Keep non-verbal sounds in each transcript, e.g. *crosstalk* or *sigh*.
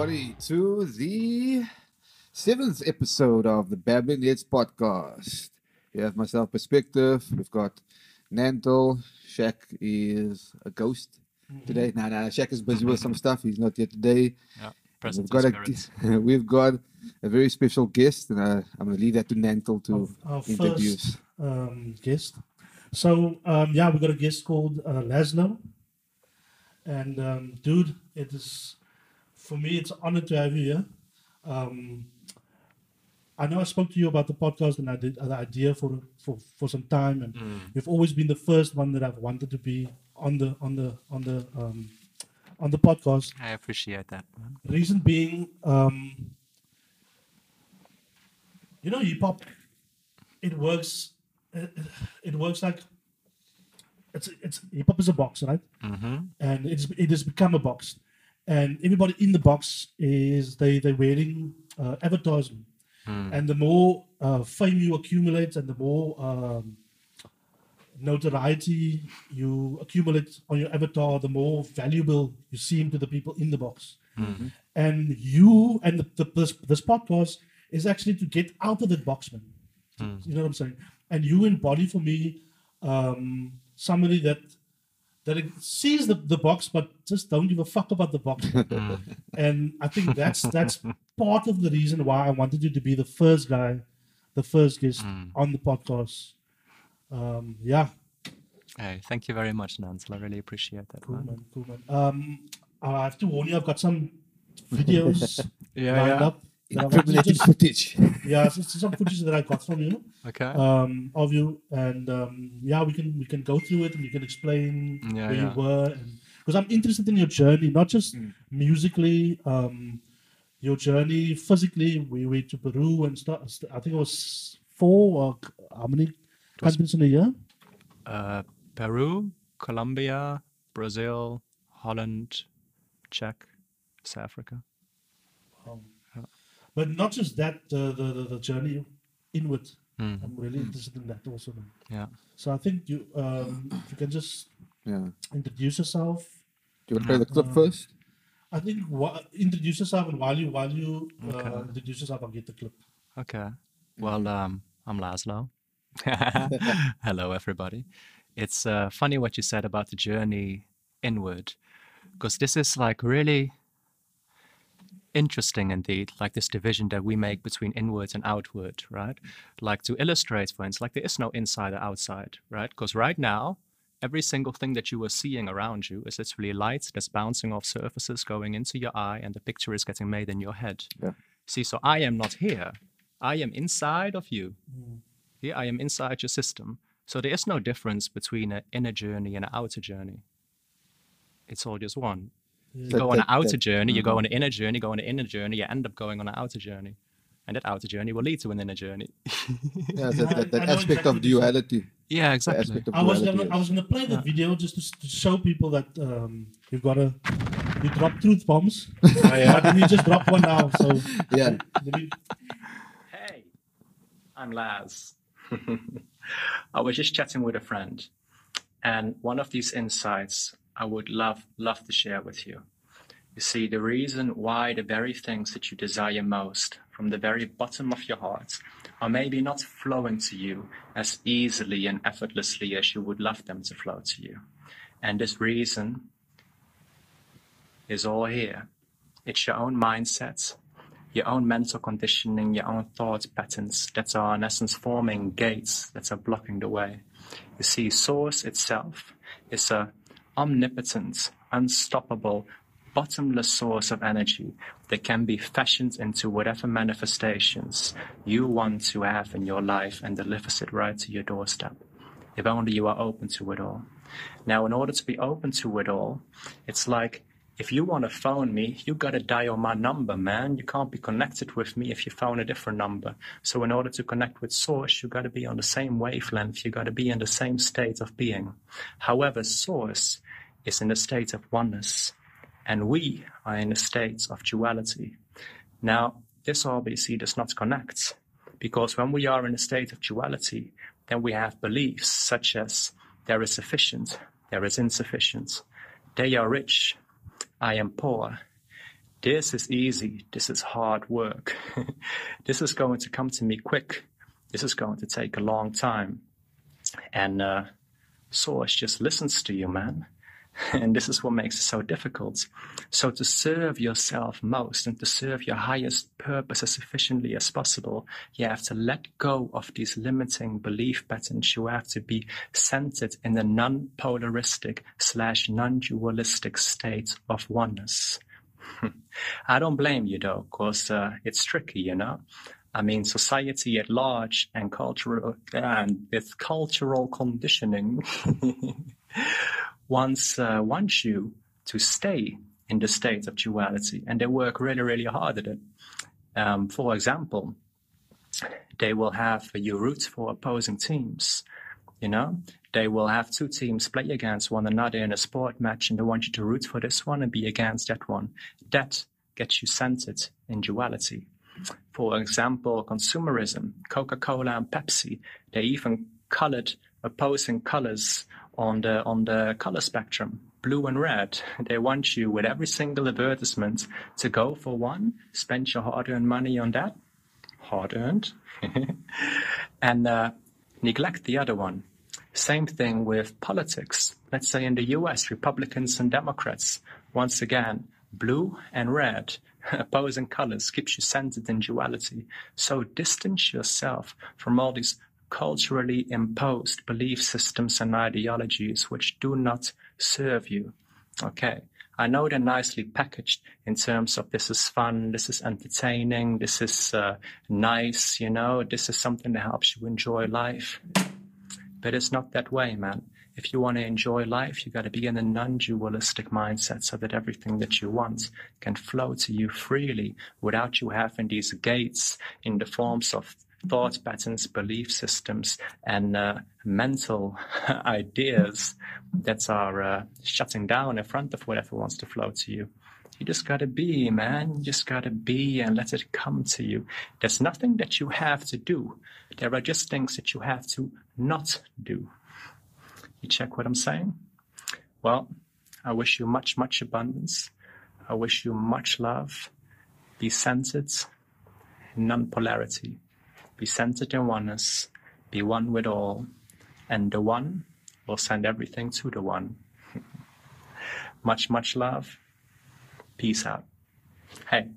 Everybody, to the seventh episode of the Babbling Heads podcast. We have myself, Perspective. We've got Nantal. Shaq is a ghost today. No, no, Shaq is busy with some stuff. He's not here today. Yeah, We've got, a, *laughs* we've got a very special guest, and uh, I'm going to leave that to Nantal to Our- our introduce. first um, guest. So um, yeah, we've got a guest called uh, Lazlo, and um, dude, it is for me. It's an honor to have you here. Um, I know I spoke to you about the podcast and I did the idea for for for some time, and you've always been the first one that I've wanted to be on the on the on the um, on the podcast. I appreciate that. Reason being, um, you know, hip hop, it works. It, it works like it's it's hip hop is a box, right? Mm-hmm. And it's it has become a box, and everybody in the box is they they're wearing uh, advertisement, and the more uh, fame you accumulate, and the more um, notoriety you accumulate on your avatar, the more valuable you seem to the people in the box. And you and the, the, this, this podcast is actually to get out of that box, man. You know what I'm saying? And you embody for me um, somebody that that it sees the, the box but just don't give a fuck about the box. *laughs* and I think that's that's part of the reason why I wanted you to be the first guy, the first guest on the podcast. Um, yeah, Hey, thank you very much, Nantal. I really appreciate that. cool man. man, cool man. Um, I have to warn you, I've got some videos *laughs* Yeah, lined yeah. up. That I want to Incriminating just- footage. yeah, so- so some footage that I got from you. Okay. um, of you, and um, yeah, we can we can go through it and you can explain Yeah, where yeah. you were, because I'm interested in your journey, not just Mm. musically, um, your journey physically. We went to Peru and stuff. I think it was four or how many countries in a year? uh, Peru, Colombia, Brazil, Holland, Czech, South Africa. But not just that, uh, the, the the journey inward. Mm. I'm really interested in that also. man. Yeah. So I think you um, if you can just Yeah. introduce yourself. Do you want to play the clip Uh, first? I think wha- introduce yourself, and while you while you uh, Okay. introduce yourself, I'll get the clip. Okay. Well, um, I'm Lazlo. *laughs* *laughs* Hello, everybody. It's uh, funny what you said about the journey inward, because this is like really interesting indeed, like this division that we make mm-hmm. between inward and outward, right? Like to illustrate, for instance, like there is no inside or outside, right? Because right now, every single thing that you are seeing around you is literally light that's bouncing off surfaces going into your eye, and the picture is getting made in your head. Yeah. See, so I am not here. I am inside of you. Mm-hmm. Here I am inside your system. So there is no difference between an inner journey and an outer journey. It's all just one. You go on an outer that- journey, you go on an inner journey, go on an inner journey, you end up going on an outer journey. And that outer journey will lead to an inner journey. *laughs* *laughs* Yeah, that, that, that aspect exactly of what you're saying. duality. yeah, exactly. I was gonna I was gonna play the video just to, to show people that um, you've got to you drop truth bombs. *laughs* But you just drop one now, so Yeah. let Hey, I'm Laz. I was just chatting with a friend, and one of these insights I would love love to share with you. You see, the reason why the very things that you desire most from the very bottom of your heart are maybe not flowing to you as easily and effortlessly as you would love them to flow to you. And this reason is all here. It's your own mindset, your own mental conditioning, your own thought patterns that are in essence forming gates that are blocking the way. You see, source itself is a omnipotent, unstoppable, bottomless source of energy that can be fashioned into whatever manifestations you want to have in your life and delivers it right to your doorstep. If only you are open to it all. Now, in order to be open to it all, it's like if you want to phone me, you got to dial my number, man. You can't be connected with me if you phone a different number. So, in order to connect with Source, you got to be on the same wavelength. You got to be in the same state of being. However, Source is in a state of oneness, and we are in a state of duality. Now, this obviously does not connect because when we are in a state of duality, then we have beliefs such as there is sufficient, there is insufficient, they are rich, I am poor, this is easy. This is hard work. *laughs* this is going to come to me quick. This is going to take a long time. And uh, Source just listens to you, man. *laughs* And this is what makes it so difficult. So, to serve yourself most and to serve your highest purpose as efficiently as possible, you have to let go of these limiting belief patterns. You have to be centered in the non polaristic slash non dualistic state of oneness. *laughs* I don't blame you though, because uh, it's tricky, you know. I mean, society at large and cultural and with cultural conditioning *laughs* wants uh, wants you to stay in the state of duality, and they work really, really hard at it. Um, for example, they will have you root for opposing teams. You know, they will have two teams play against one another in a sport match, and they want you to root for this one and be against that one. That gets you centered in duality. For example, consumerism, Coca-Cola and Pepsi, they even colored opposing colors on the on the color spectrum, blue and red. *laughs* They want you with every single advertisement to go for one, spend your hard-earned money on that, hard-earned, *laughs* and uh, neglect the other one. Same thing with politics. Let's say in the US, Republicans and Democrats, once again, blue and red, *laughs* opposing colors, keeps you centered in duality. So distance yourself from all these culturally imposed belief systems and ideologies which do not serve you. Okay. I know they're nicely packaged in terms of this is fun, this is entertaining, this is uh, nice, you know, this is something that helps you enjoy life. But it's not that way, man. If you want to enjoy life, you got to be in a non dualistic mindset so that everything that you want can flow to you freely without you having these gates in the forms of thought patterns, belief systems, and uh, mental *laughs* ideas that are uh, shutting down in front of whatever wants to flow to you. You just gotta be, man. You just gotta be and let it come to you. There's nothing that you have to do. There are just things that you have to not do. You check what I'm saying? Well, I wish you much, much abundance. I wish you much love. Be centered, non polarity. Be centered in oneness, be one with all, and the one will send everything to the one. *laughs* much, much love. Peace out. Hey,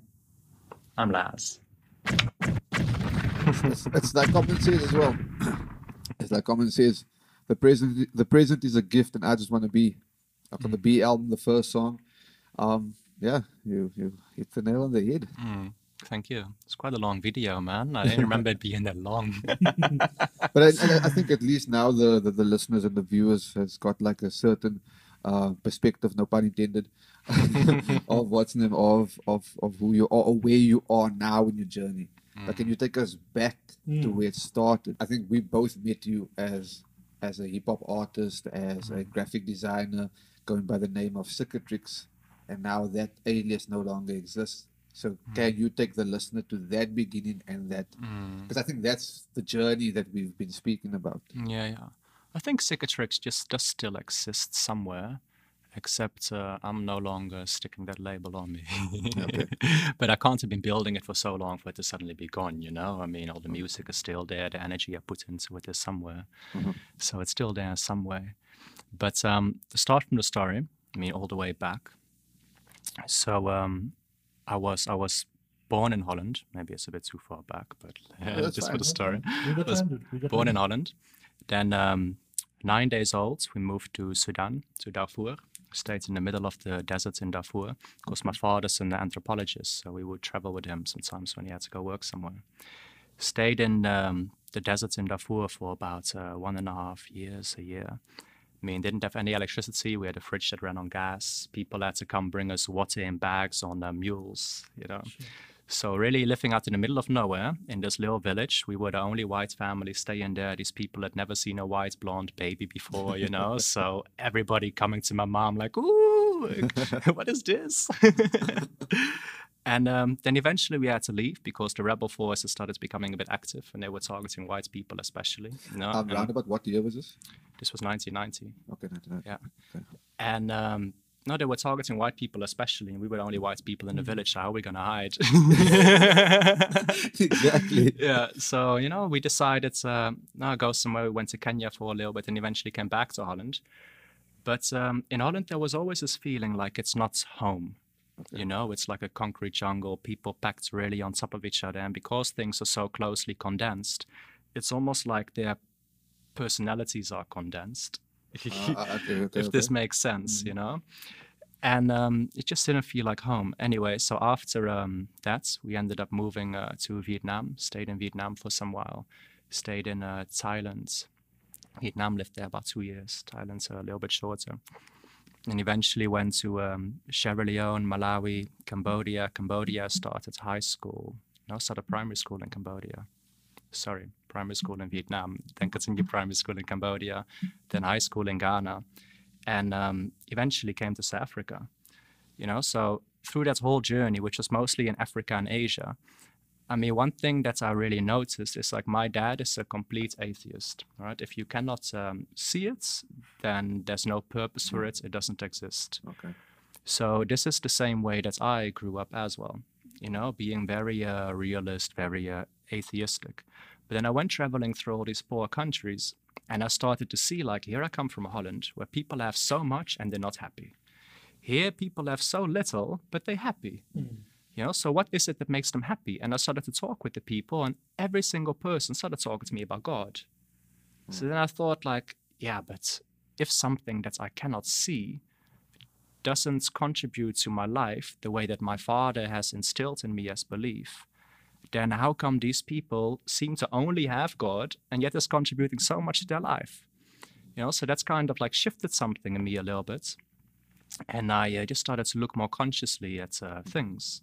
I'm Laz. it's, *laughs* it's like Common says as well. It's like Common says, the present the present is a gift, and I just want to be. Up on the Be album, the first song. Um, yeah, you you hit the nail on the head. Mm. Thank you. It's quite a long video, man. I didn't remember it being that long. *laughs* but I, I, think at least now the, the, the listeners and the viewers has got like a certain uh, perspective, no pun intended, *laughs* of what's name of of of who you are or where you are now in your journey. Mm. But can you take us back mm. to where it started? I think we both met you as as a hip hop artist, as mm. a graphic designer, going by the name of Cicatrix, and now that alias no longer exists. So mm. can you take the listener to that beginning and that because mm. I think that's the journey that we've been speaking about. Yeah, yeah. I think Cicatrix just does still exist somewhere, except uh, I'm no longer sticking that label on me. okay. *laughs* But I can't have been building it for so long for it to suddenly be gone, you know? I mean, all the music is still there, the energy I put into it is somewhere. Mm-hmm. So it's still there somewhere. But um, to start from the story, I mean, all the way back. So um, I was I was born in Holland. Maybe it's a bit too far back, but *laughs* uh, just fine. for the story. *laughs* I was born in Holland. Then um, nine days old, we moved to Sudan, to Darfur. Stayed in the middle of the desert in Darfur because my father's an anthropologist, so we would travel with him sometimes when he had to go work somewhere. Stayed in um, the desert in Darfur for about uh, one and a half years, a year. I mean, didn't have any electricity. We had a fridge that ran on gas. People had to come bring us water in bags on uh, mules, you know. Sure. So really living out in the middle of nowhere in this little village, we were the only white family staying there. These people had never seen a white blonde baby before, you know. *laughs* so everybody coming to my mom like, "Ooh, *laughs* *laughs* what is this?" And um, then eventually we had to leave because the rebel forces started becoming a bit active and they were targeting white people especially. You know? um, round about what year was this? This was 1990. Okay, 1990. Yeah. Okay. And um, no, they were targeting white people especially, and we were the only white people in the village. So how are we gonna hide? *laughs* exactly. yeah. So you know, we decided uh, no, go somewhere. We went to Kenya for a little bit, and eventually came back to Holland. But um, in Holland, there was always this feeling like it's not home. You know, it's like a concrete jungle, people packed really on top of each other. And because things are so closely condensed, it's almost like their personalities are condensed. Ah, *laughs* okay, okay, if this makes sense, you know? And um, it just didn't feel like home. Anyway, so after um, that, we ended up moving uh, to Vietnam, stayed in Vietnam for some while, stayed in uh, Thailand. Vietnam lived there about two years, Thailand's a little bit shorter and eventually went to um, Sierra Leone, Malawi, Cambodia. Cambodia started high school, no, started primary school in Cambodia. Sorry, primary school in Vietnam, then continued primary school in Cambodia, then high school in Ghana, and um, eventually came to South Africa. You know, so through that whole journey, which was mostly in Africa and Asia, I mean, one thing that I really noticed is like my dad is a complete atheist, right? If you cannot um, see it, then there's no purpose for it, it doesn't exist. Okay. So this is the same way that I grew up as well, you know, being very uh, realist, very uh, atheistic. But then I went traveling through all these poor countries and I started to see like, here I come from Holland, where people have so much and they're not happy. Here people have so little, but they're happy. You know, so what is it that makes them happy? And I started to talk with the people, and every single person started talking to me about God. So then I thought, like, yeah, but if something that I cannot see doesn't contribute to my life the way that my father has instilled in me as belief, then how come these people seem to only have God and yet is contributing so much to their life? You know, so that's kind of like shifted something in me a little bit. And I uh, just started to look more consciously at uh, things.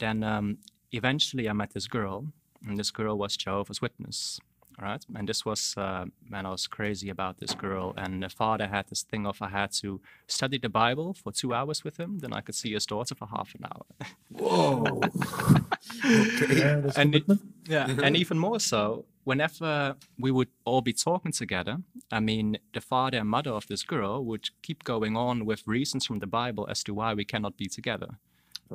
Then um, eventually I met this girl, and this girl was Jehovah's Witness. right? And this was, uh, man, I was crazy about this girl. And the father had this thing of I had to study the Bible for two hours with him, then I could see his daughter for half an hour. Whoa. *laughs* Yeah, that's And it- Yeah, and even more so, whenever we would all be talking together, I mean, the father and mother of this girl would keep going on with reasons from the Bible as to why we cannot be together.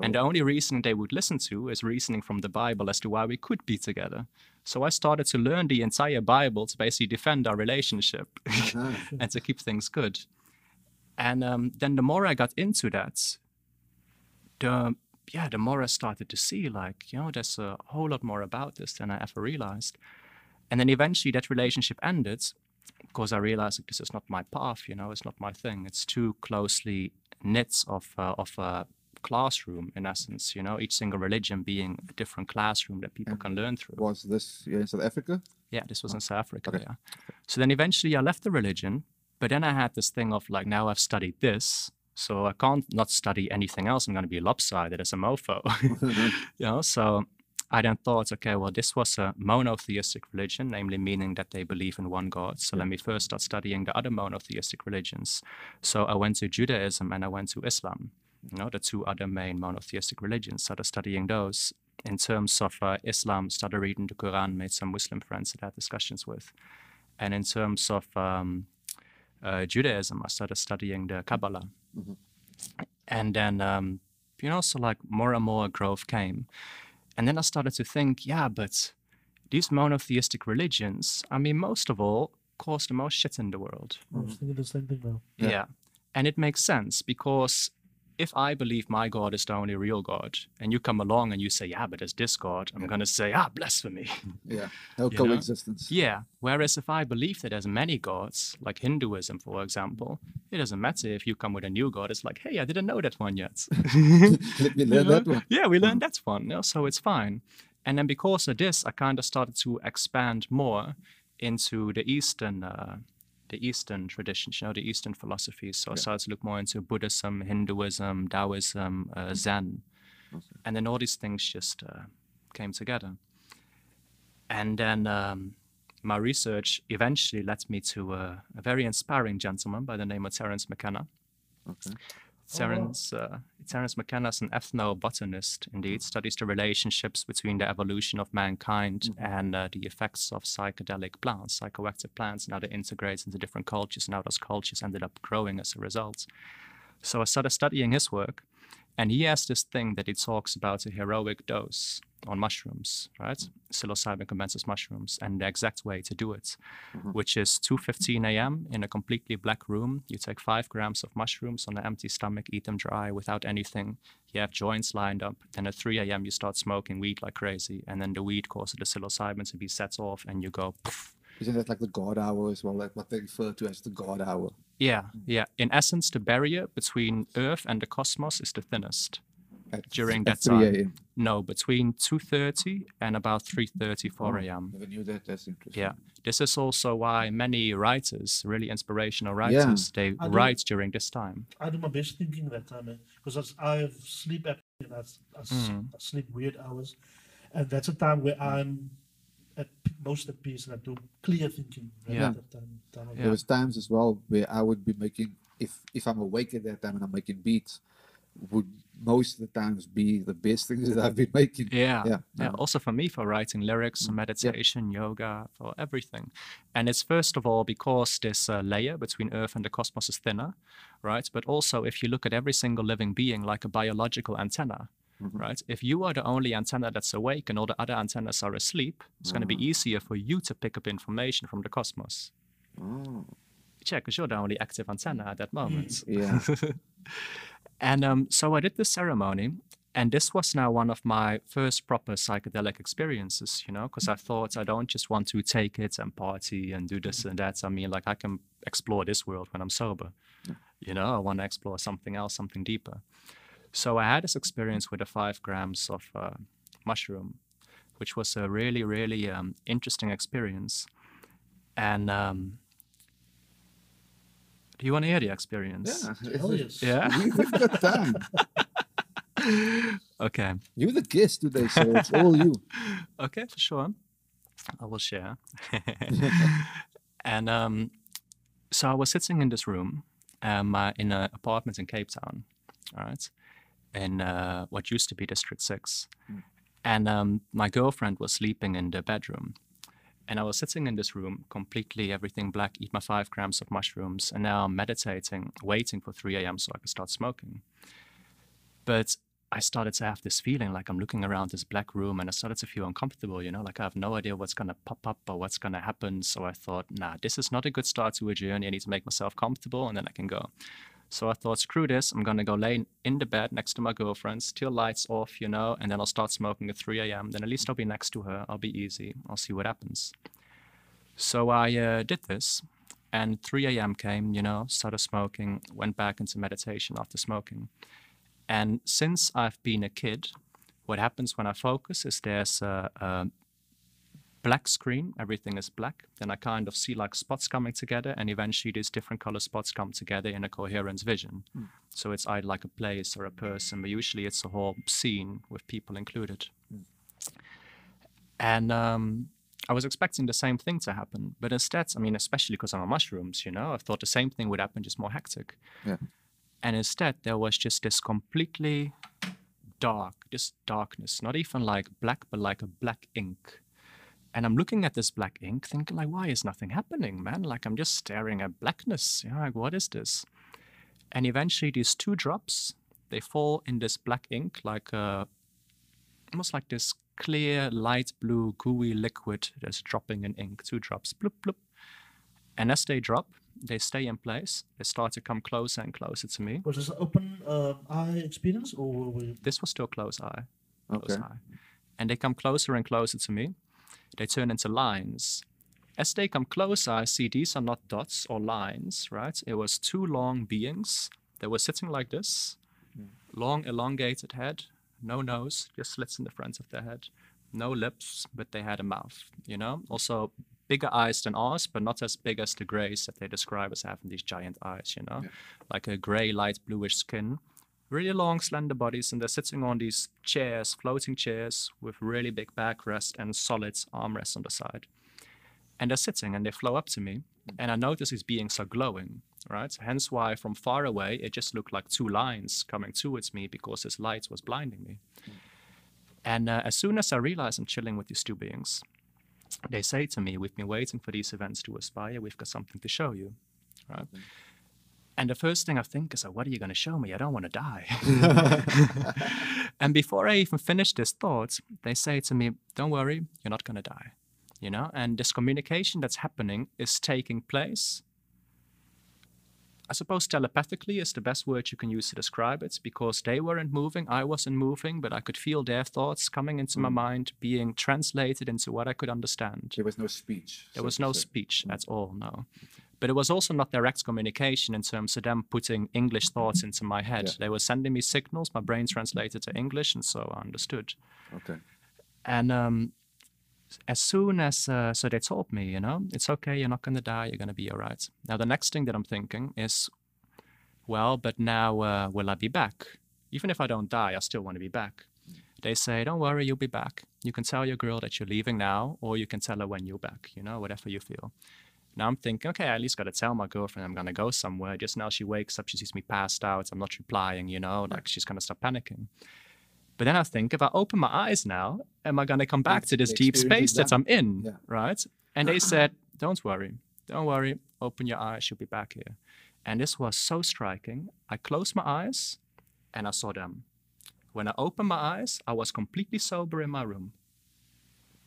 And the only reason they would listen to is reasoning from the Bible as to why we could be together. So I started to learn the entire Bible to basically defend our relationship *laughs* and to keep things good. And um, then the more I got into that, the yeah, the more I started to see like, you know, there's a whole lot more about this than I ever realized. And then eventually that relationship ended because I realized that this is not my path, you know, it's not my thing. It's too closely knit of uh, of a classroom in essence, you know, each single religion being a different classroom that people can learn through. Was this yeah, in South Africa? Yeah, this was in oh, South Africa. Okay. Yeah. So then eventually I left the religion, but then I had this thing of like, now I've studied this, so I can't not study anything else. I'm going to be lopsided as a mofo. *laughs* *laughs* you know, so I then thought, okay, well, this was a monotheistic religion, namely meaning that they believe in one God. So let me first start studying the other monotheistic religions. So I went to Judaism and I went to Islam, you know, the two other main monotheistic religions. Started studying those. In terms of uh, Islam, started reading the Quran, made some Muslim friends that I had discussions with. And in terms of um, uh, Judaism, I started studying the Kabbalah. And then, um, you know, so like more and more growth came. And then I started to think, yeah, but these monotheistic religions, I mean, most of all, cause the most shit in the world. I was thinking the same thing now. Yeah. Yeah. And it makes sense because if I believe my God is the only real God, and you come along and you say, yeah, but there's this God, I'm going to say, ah, blasphemy. Yeah. *laughs* No You know? coexistence. Yeah. Whereas if I believe that there's many gods, like Hinduism, for example, it doesn't matter if you come with a new god. It's like, hey, I didn't know that one yet. Let me learn You know? that one. Yeah, we learned that one. you know, so it's fine. And then because of this, I kind of started to expand more into the Eastern, uh, the Eastern traditions, you know, the Eastern philosophies. So I started to look more into Buddhism, Hinduism, Taoism, uh, Zen, and then all these things just uh, came together. And then um, my research eventually led me to a, a very inspiring gentleman by the name of Terence McKenna. Okay. Terence, uh, Terence McKenna is an ethnobotanist, indeed, studies the relationships between the evolution of mankind and uh, the effects of psychedelic plants, psychoactive plants, and how they integrate into different cultures and how those cultures ended up growing as a result. So I started studying his work, and he has this thing that he talks about a heroic dose on mushrooms, right? Psilocybin cubensis mushrooms, and the exact way to do it, mm-hmm. which is 2:15 a.m. in a completely black room. You take five grams of mushrooms on an empty stomach, eat them dry without anything. You have joints lined up. Then at 3 a.m. you start smoking weed like crazy, and then the weed causes the psilocybin to be set off, and you go. Poof. Isn't that like the God hour as well? Like what they refer to as the God hour. Yeah, hmm. yeah. In essence, the barrier between Earth and the cosmos is the thinnest. At, During at that 3 time. a.m. No, between 2:30 and about 3:30, 4 a.m. Never knew that. That's interesting. Yeah, this is also why many writers, really inspirational writers, they I do- write during this time. I do my best thinking that time eh, because I have sleep apnea. and I, s- I s- Mm. I sleep weird hours, and that's a time where hmm. I'm at most at peace and I do clear thinking. right Yeah. at that time, time Yeah. There was times as well where I would be making if if I'm awake at that time and I'm making beats, would most of the times be the best *laughs* things that I've been making. Yeah, Yeah, yeah. Also for me, for writing lyrics, meditation, yoga, for everything. And it's first of all because this uh, layer between Earth and the cosmos is thinner, right? But also if you look at every single living being like a biological antenna, Mm-hmm. right? If you are the only antenna that's awake and all the other antennas are asleep, it's going to be mm. easier for you to pick up information from the cosmos. Oh, Yeah, because you're the only active antenna at that moment. *laughs* yeah. *laughs* And um, so I did this ceremony, and this was now one of my first proper psychedelic experiences, you know, because I thought I don't just want to take it and party and do this mm. and that. I mean, like, I can explore this world when I'm sober. You know, I want to explore something else, something deeper. So I had this experience with the five grams of uh, mushroom, which was a really, really um, interesting experience. And um, do you want to hear the experience? Yeah. Hell yes. Yeah. *laughs* We, we've got time. *laughs* Okay. You're the guest today, so it's all you. *laughs* Okay, for sure. I will share. and um, so I was sitting in this room um, uh, in an apartment in Cape Town, all right, in uh, what used to be District 6. And um, my girlfriend was sleeping in the bedroom. And I was sitting in this room, completely everything black, eat my five grams of mushrooms, and now I'm meditating, waiting for 3 a.m. so I can start smoking. But I started to have this feeling like I'm looking around this black room and I started to feel uncomfortable, you know, like I have no idea what's going to pop up or what's going to happen. So I thought, nah, this is not a good start to a journey. I need to make myself comfortable and then I can go. So I thought, screw this. I'm going to go lay in the bed next to my girlfriend, still lights off, you know, and then I'll start smoking at 3 a.m. Then at least I'll be next to her. I'll be easy. I'll see what happens. So I uh, did this. And 3 a.m. came, you know, started smoking, went back into meditation after smoking. And since I've been a kid, what happens when I focus is there's a, a black screen, everything is black. Then I kind of see like spots coming together, and eventually these different color spots come together in a coherent vision. So it's either like a place or a person, but usually it's a whole scene with people included. And um, I was expecting the same thing to happen, but instead, I mean, especially because I'm on mushrooms, you know, I thought the same thing would happen, just more hectic. Yeah. And instead, there was just this completely dark, this darkness, not even like black, but like a black ink. And I'm looking at this black ink, thinking like, why is nothing happening, man? Like I'm just staring at blackness. You know, like what is this? And eventually, these two drops, they fall in this black ink, like uh, almost like this clear, light blue, gooey liquid that's dropping in ink. Two drops, bloop bloop. And as they drop, they stay in place. They start to come closer and closer to me. Was this an open uh, eye experience or were we- This was still close eye. Close Okay. eye. And they come closer and closer to me. They turn into lines. As they come closer, I see these are not dots or lines, right? It was two long beings that were sitting like this, hmm. long elongated head, no nose, just slits in the front of their head, no lips, but they had a mouth, you know? Also bigger eyes than ours, but not as big as the grays that they describe as having these giant eyes, you know? Like a gray, light bluish skin, really long, slender bodies, and they're sitting on these chairs, floating chairs with really big backrest and solid armrests on the side. And they're sitting and they flow up to me, and I notice these beings are glowing, right? Hence why from far away it just looked like two lines coming towards me because this light was blinding me. And uh, as soon as I realize I'm chilling with these two beings, they say to me, We've been waiting for these events to aspire, we've got something to show you, right? And the first thing I think is, what are you going to show me? I don't want to die. *laughs* *laughs* and before I even finish this thought, they say to me, don't worry, you're not going to die. You know, and this communication that's happening is taking place. I suppose telepathically is the best word you can use to describe it because they weren't moving, I wasn't moving, but I could feel their thoughts coming into my mm. mind, being translated into what I could understand. There was no speech. There so was no say. speech mm. at all, no. But it was also not direct communication in terms of them putting English thoughts into my head. Yeah. They were sending me signals, my brain translated to English, and so I understood. Okay. And um, as soon as, uh, so they told me, you know, it's okay, you're not going to die, you're going to be all right. Now, the next thing that I'm thinking is, well, but now uh, will I be back? Even if I don't die, I still want to be back. They say, don't worry, you'll be back. You can tell your girl that you're leaving now, or you can tell her when you're back, you know, whatever you feel. Now I'm thinking, okay, I at least got to tell my girlfriend I'm going to go somewhere. Just now she wakes up, she sees me passed out, I'm not replying, you know, like she's going to start panicking. But then I think, if I open my eyes now, am I going to come back to this deep space that. I'm in, Yeah. right? And they said, *laughs* don't worry, don't worry, open your eyes, you'll be back here. And this was so striking. I closed my eyes and I saw them. When I opened my eyes, I was completely sober in my room.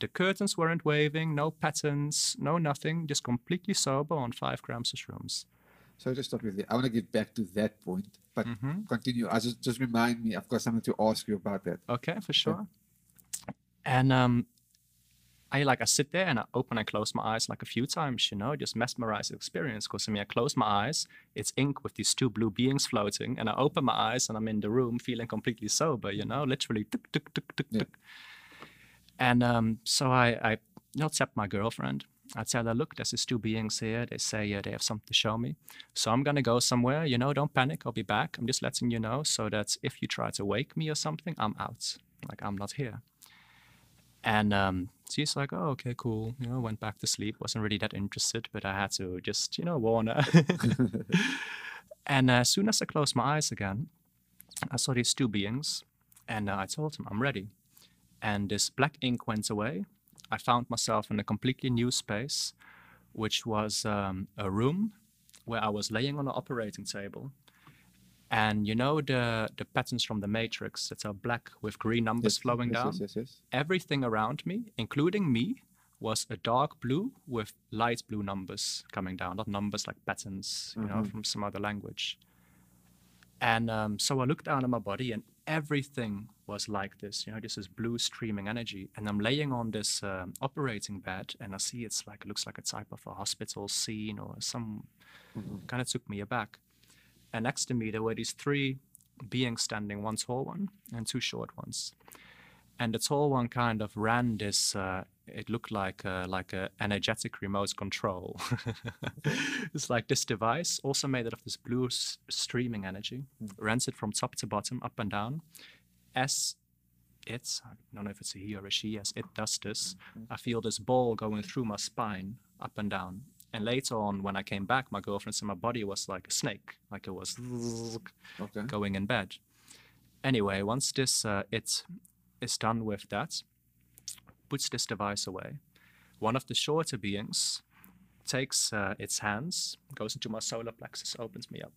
The curtains weren't waving, no patterns, no nothing, just completely sober on five grams of shrooms. So just stop with you. I want to get back to that point, but Mhm. continue. I just just remind me. I've got something to ask you about that. Okay, for sure. And um, I like I sit there and I open and close my eyes like a few times, you know, just mesmerized experience. Because I mean, I close my eyes, it's ink with these two blue beings floating, and I open my eyes and I'm in the room feeling completely sober, you know, literally. Tuk, tuk, tuk, tuk, Yeah. tuk. And um, so I, I not tap my girlfriend. I tell her, look, there's these two beings here. They say uh, they have something to show me. So I'm gonna go somewhere. You know, don't panic. I'll be back. I'm just letting you know so that if you try to wake me or something, I'm out. Like I'm not here. And um, she's like, oh, okay, cool. You know, went back to sleep. Wasn't really that interested, but I had to just, you know, warn her. *laughs* and uh, as soon as I closed my eyes again, I saw these two beings, and uh, I told them I'm ready. And this black ink went away. I found myself in a completely new space, which was um, a room where I was laying on an operating table. And you know the the patterns from the matrix that are black with green numbers Yes, flowing yes, down? Yes, yes, yes. everything around me, including me, was a dark blue with light blue numbers coming down, not numbers like patterns, you know, Mhm. from some other language. And um, so I looked down at my body, and everything was like this, you know, this is blue streaming energy. And I'm laying on this um, operating bed, and I see it's like it looks like a type of a hospital scene or some kind of took me aback. And next to me, there were these three beings standing, one tall one and two short ones and the tall one kind of ran this uh, it looked like a, like a energetic remote control. *laughs* It's like this device also made out of this blue s- streaming energy runs it from top to bottom up and down. As it i don't know if it's a he or a she as it does this i feel this ball going through my spine up and down. And later on when i came back my girlfriend said my body was like a snake like it was Okay. going in bed. Anyway, once this uh, it is done with that, puts this device away. One of the shorter beings takes uh, its hands, goes into my solar plexus, opens me up,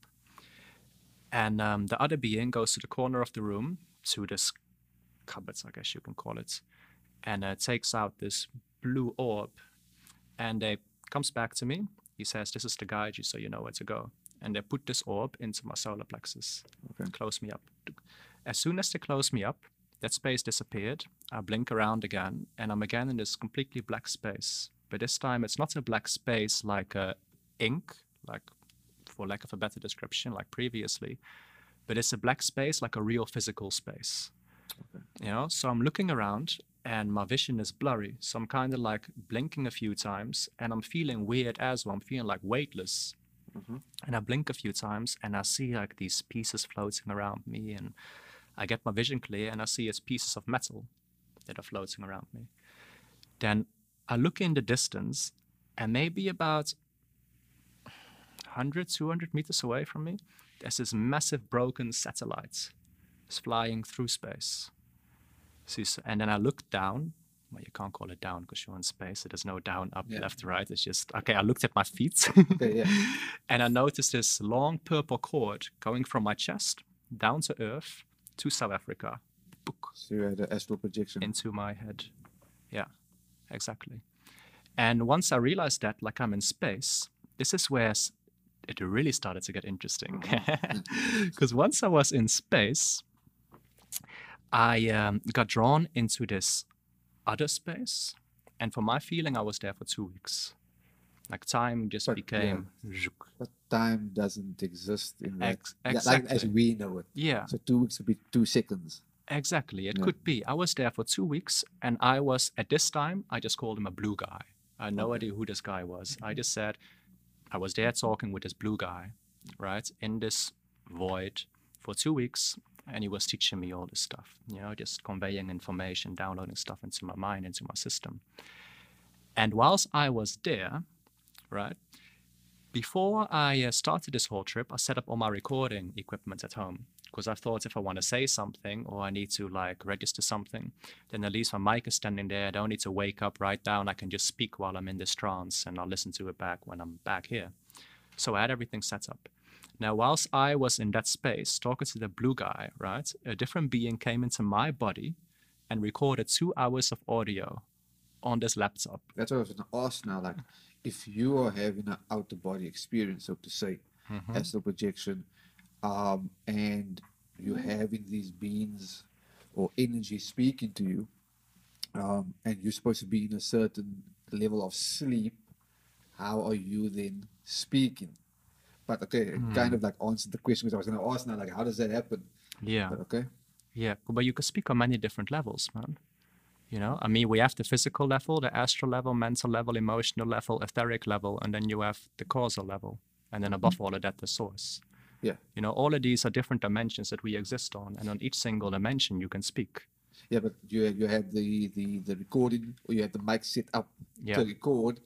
and um, the other being goes to the corner of the room to this cupboard, I guess you can call it, and uh, takes out this blue orb, and they comes back to me. He says, "This is to guide you, so you know where to go." And they put this orb into my solar plexus, Okay. close me up. As soon as they close me up, that space disappeared. I blink around again, and I'm again in this completely black space. But this time, it's not a black space like a ink, like for lack of a better description, like previously, but it's a black space like a real physical space. You know, so I'm looking around and my vision is blurry. So I'm kind of like blinking a few times and I'm feeling weird as well. I'm feeling like weightless. Mhm. And I blink a few times and I see like these pieces floating around me and I get my vision clear and I see it's pieces of metal that are floating around me. Then I look in the distance and maybe about 100, 200 meters away from me, there's this massive broken satellite. It's flying through space. See, so- And then I look down well, you can't call it down because you're in space. So there's no down, up, Yeah. left, right. It's just okay. I looked at my feet, Okay, yeah. *laughs* and I noticed this long purple cord going from my chest down to Earth to South Africa, book, So you had an astral projection. into my head. Yeah, exactly. And once I realized that, like I'm in space, this is where it really started to get interesting. *laughs* Because once I was in space, I um, got drawn into this other space. And for my feeling, I was there for two weeks. Like time just But, became. zook. But time doesn't exist in that. Ex- yeah, like as we know it. Yeah, So two weeks would be two seconds. Exactly. It Yeah. could be. I was there for two weeks, and I was at this time. I just called him a blue guy. I had no Okay. idea who this guy was. I just said I was there talking with this blue guy, right, in this void for two weeks, and he was teaching me all this stuff. You know, just conveying information, downloading stuff into my mind, into my system. And whilst I was there, right, before I uh, started this whole trip, I set up all my recording equipment at home because I thought if I want to say something or I need to like register something, then at least my mic is standing there. I don't need to wake up, write down. I can just speak while I'm in this trance and I'll listen to it back when I'm back here. So I had everything set up. Now, whilst I was in that space talking to the blue guy, right, a different being came into my body and recorded two hours of audio on this laptop. That's what I was going to ask now. Like, if you are having an out of body experience, so to say, Mm-hmm. astral projection, um, and you're having these beings or energy speaking to you, um, and you're supposed to be in a certain level of sleep, how are you then speaking? But okay, it Hmm. kind of like answered the question because I was going to ask now, like, how does that happen? Yeah. But okay, Yeah, but you can speak on many different levels, man. You know, I mean, we have the physical level, the astral level, mental level, emotional level, etheric level, and then you have the causal level. And then above all of that, the source. Yeah, You know, all of these are different dimensions that we exist on. And on each single dimension, you can speak. yeah. But you you have the the the recording, or you have the mic set up Yeah. to record,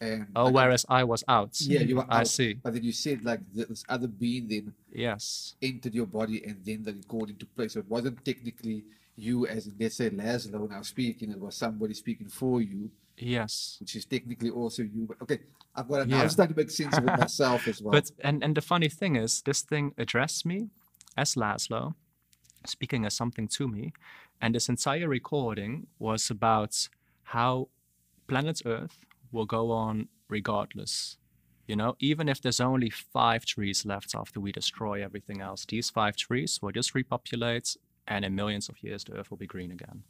and Oh, like, whereas I was out. Yeah, you were out. I see. But then you said like this other being then Yes. entered your body and then the recording took place. So it wasn't technically you as in, let's say Lazlo now speaking, it was somebody speaking for you, Yes. which is technically also you. But okay, I've got it now. Yeah. I'm starting to make sense of it myself as *laughs* well. But and and the funny thing is, this thing addressed me as Lazlo, speaking as something to me, and this entire recording was about how planet Earth will go on regardless. You know, even if there's only five trees left after we destroy everything else, these five trees will just repopulate, and in millions of years, the Earth will be green again.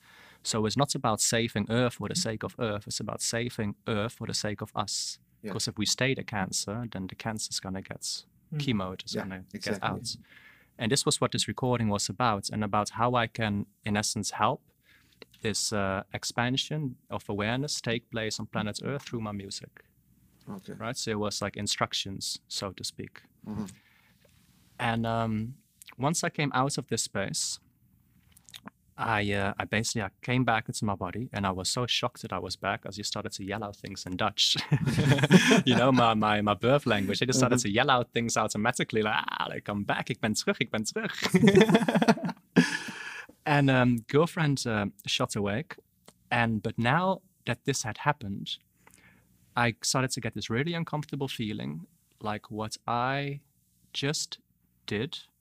So it's not about saving Earth for the sake of Earth; it's about saving Earth for the sake of us. Yeah. Because if we stay the cancer, then the cancer's gonna get chemo It's Yeah, gonna exactly. get out. And this was what this recording was about, and about how I can, in essence, help this uh, expansion of awareness take place on planet Earth through my music. okay. Right, so it was like instructions, so to speak. Mhm. And um, once I came out of this space, I uh, I basically I came back into my body, and I was so shocked that I was back as you started to yell out things in Dutch. *laughs* you know, my, my my birth language. I just started to yell out things automatically, like ah, like I'm back, ik ben terug, ik ben terug. *laughs* *laughs* and um, girlfriend uh, shot awake, and but now that this had happened, I started to get this really uncomfortable feeling, like what I just did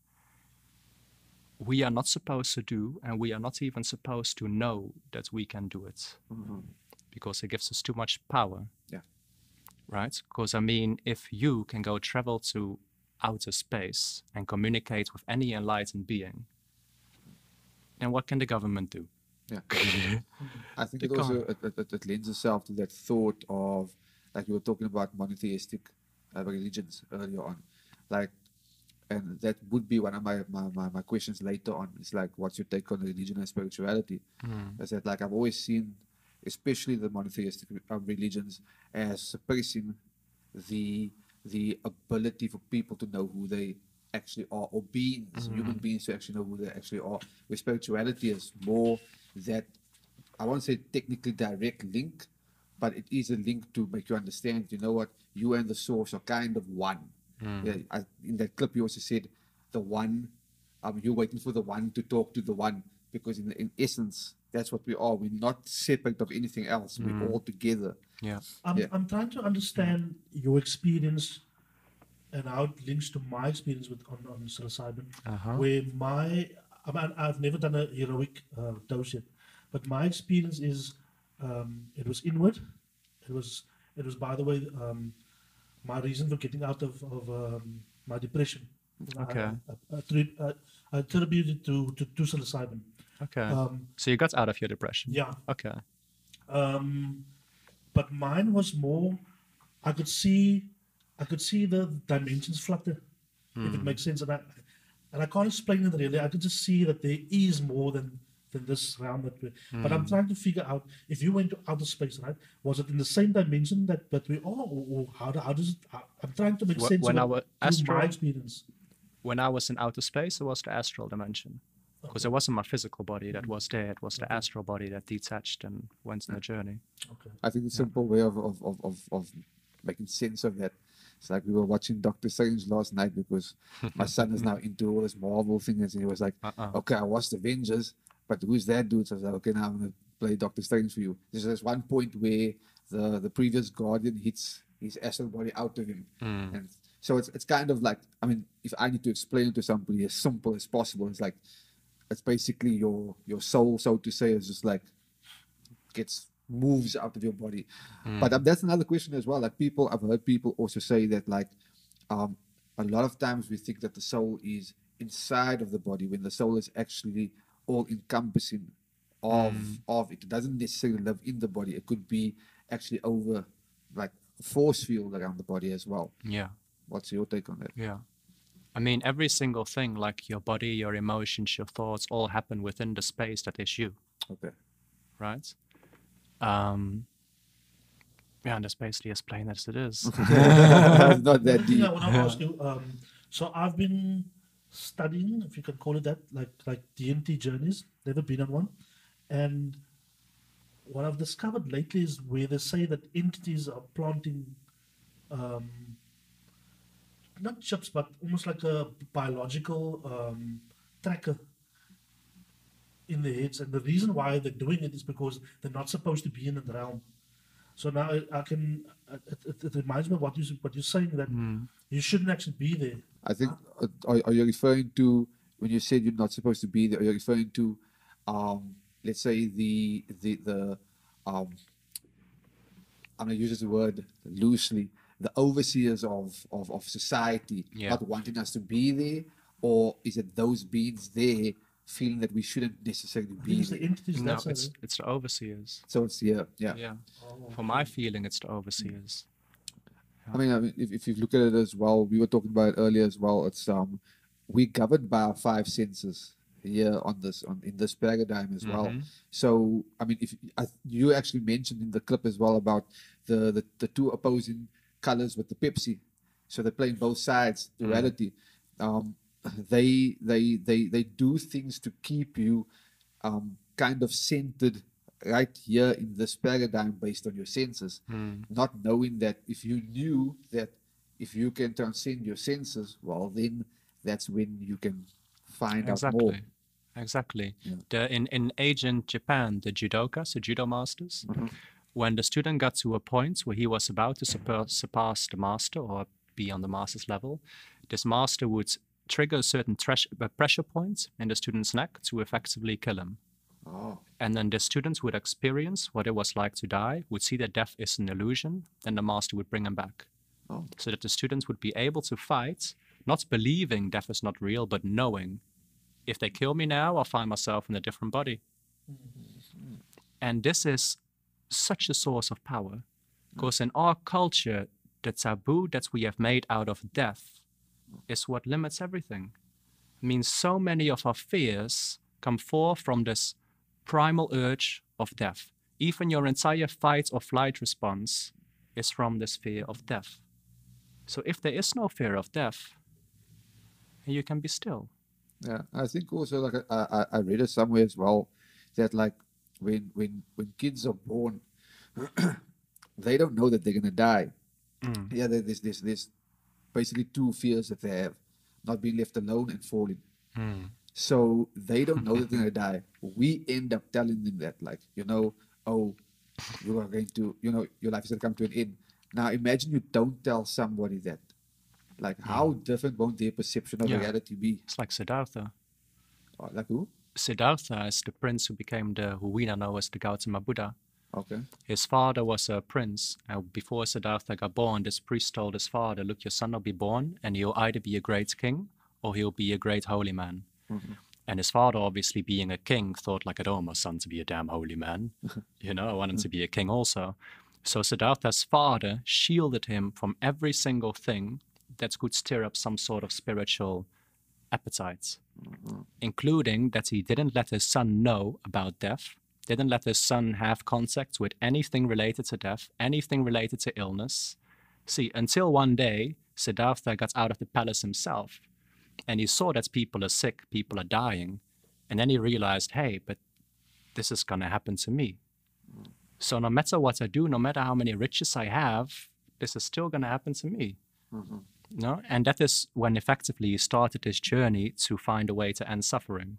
we are not supposed to do, and we are not even supposed to know that we can do it Mhm. because it gives us too much power. Yeah. Right? Because, I mean, if you can go travel to outer space and communicate with any enlightened being, then what can the government do? Yeah. *laughs* I think it also it, it, it- it lends itself to that thought of like you were talking about monotheistic uh, religions earlier on, like, and that would be one of my, my, my, my questions later on. It's like, what's your take on religion and spirituality? I said like I've always seen, especially the monotheistic uh, religions, as suppressing the the ability for people to know who they actually are, or beings, human beings to actually know who they actually are. Where spirituality is more that I won't say technically direct link, but it is a link to make you understand. You know what? You and the source are kind of one. Yeah, I, in that clip, you also said the one. Um, you're waiting for the one to talk to the one. because in in essence that's what we are. We're not separate of anything else. We're all together. Yeah. I'm, Yeah. I'm trying to understand your experience and how it links to my experience with on, on psilocybin, Uh-huh. where my I mean, I've never done a heroic uh, dose yet, but my experience is um, it was inward. It was it was by the way um, my reason for getting out of, of um, my depression. Okay. I, I, I, I attributed to, to to psilocybin. Okay. Um, so you got out of your depression. yeah, Okay. um, but mine was more. I could see, I could see the dimensions flutter, if it makes sense, and I, and I can't explain it really. I could just see that there is more than than this realm that we. But I'm hmm. trying to figure out if you went to outer space, right? Was it in the same dimension that that we are, or, or how how does it? I- I'm trying to make Wh- sense when I of wa- astral- my experience. When I was in outer space, it was the astral dimension. Because it wasn't my physical body that was there; it was the astral body that detached and went on a journey. Okay. I think the simple way of, of, of, of, of making sense of that. It's like we were watching Doctor Strange last night because my son is *laughs* now into all this Marvel things, and he was like, Uh-uh. "Okay, I watched the Avengers, but who's that dude?" So I was like, "Okay, now I'm gonna play Doctor Strange for you." There's this one point where the the previous Guardian hits his astral body out of him, Mm. and so it's it's kind of like I mean, if I need to explain it to somebody as simple as possible, it's like it's basically your your soul, so to say, is just like gets moves out of your body. But um, that's another question as well. Like people, I've heard people also say that like um, a lot of times we think that the soul is inside of the body when the soul is actually all encompassing of of it. It doesn't necessarily live in the body. It could be actually over like a force field around the body as well. Yeah. What's your take on that? Yeah. I mean, every single thing, like your body, your emotions, your thoughts, all happen within the space that is you, Okay. right? Um, yeah, and that's basically as plain as it is. *laughs* Not that One thing deep. I want to ask you. Um, so I've been studying, if you can call it that, like like DMT journeys. Never been on one, and what I've discovered lately is where they say that entities are planting, um, not chips, but almost like a biological um, tracker in their heads. And the reason why they're doing it is because they're not supposed to be in the realm. So now I, I can. It, it, it reminds me of what you what you're saying that you shouldn't actually be there. I think uh, are, are you referring to when you said you're not supposed to be there? Are you referring to, um, let's say the the the um, I'm gonna use this word loosely, the overseers of of, of society Yeah. not wanting us to be there, or is it those beings there feeling that we shouldn't necessarily I be it's the there? entities no, that's it's it's the overseers. So it's yeah, yeah. Yeah. Oh, For my feeling, it's the overseers. I mean, I mean, if, if you look at it as well, we were talking about it earlier as well. It's um, we governed by our five senses here on this on in this paradigm as well. Mhm. So I mean, if I, you actually mentioned in the clip as well about the the, the two opposing colors with the Pepsi, so they're playing both sides, duality. Um, they they they they do things to keep you um kind of centered right here in this paradigm based on your senses Mm. not knowing that if you knew that if you can transcend your senses, well, then that's when you can find out more. Exactly. Exactly. Yeah. The, in, in ancient Japan, the judokas, the judo masters, Mhm. when the student got to a point where he was about to surpa- surpass the master or be on the master's level, this master would trigger certain thresh- uh, pressure points in the student's neck to effectively kill him. Oh, And then the students would experience what it was like to die, would see that death is an illusion, then the master would bring him back. Oh. So that the students would be able to fight, not believing death is not real, but knowing if they kill me now, I'll find myself in a different body. And this is such a source of power. Because in our culture, the taboo that we have made out of death is what limits everything. I mean, so many of our fears come forth from this primal urge of death. Even your entire fight or flight response is from this fear of death. So if there is no fear of death, you can be still. yeah. I think also like I, I, I read it somewhere as well that like when when when kids are born, *clears throat* they don't know that they're gonna die. Mm. Yeah, there- there's this there's basically two fears that they have: not being left alone and falling. Mm. So they don't know that they're gonna *laughs* die. We end up telling them that, like, you know, oh, you are going to, you know, your life is gonna come to an end. Now imagine you don't tell somebody that. Like, how different won't their perception of Yeah. reality be? It's like Siddhartha. Oh, Like who? Siddhartha is the prince who became the who we now know as the Gautama Buddha. Okay. His father was a prince. Uh, before Siddhartha got born, this priest told his father, Look, your son will be born, and he'll either be a great king or he'll be a great holy man. And his father, obviously being a king, thought, like, I don't want my son to be a damn holy man. *laughs* you know, I want him to be a king also. So Siddhartha's father shielded him from every single thing that could stir up some sort of spiritual appetites, including that he didn't let his son know about death, didn't let his son have contact with anything related to death, anything related to illness. See, until one day, Siddhartha got out of the palace himself and he saw that people are sick, people are dying. And then he realized, hey, but this is going to happen to me. So no matter what I do, no matter how many riches I have, this is still going to happen to me. Mm-hmm. No, and that is when effectively he started his journey to find a way to end suffering.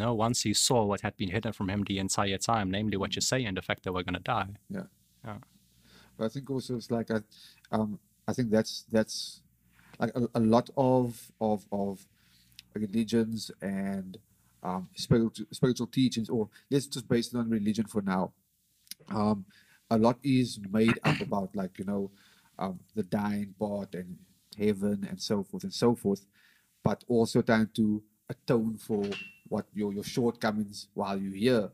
No, once he saw what had been hidden from him the entire time, namely what you say and the fact that we're going to die. Yeah. Yeah. But I think also it's like I, um, I think that's that's like a, a lot of of of religions and um, spiritual spiritual teachings, or let's just base it on religion for now. Um, a lot is made up *coughs* about like you know um, the dying part and heaven and so forth and so forth, but also trying to atone for what your your shortcomings while you're here.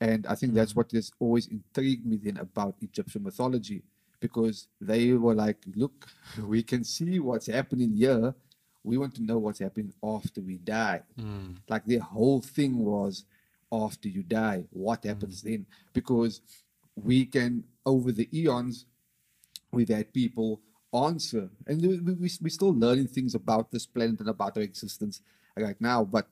And I think that's mm-hmm. what has always intrigued me then about Egyptian mythology, because they were like, look, *laughs* we can see what's happening here. We want to know what's happening after we die. Mm. Like the whole thing was after you die, what happens mm. then? Because we can, over the eons, we've had people answer, and we, we, we- we're still learning things about this planet and about our existence right now. But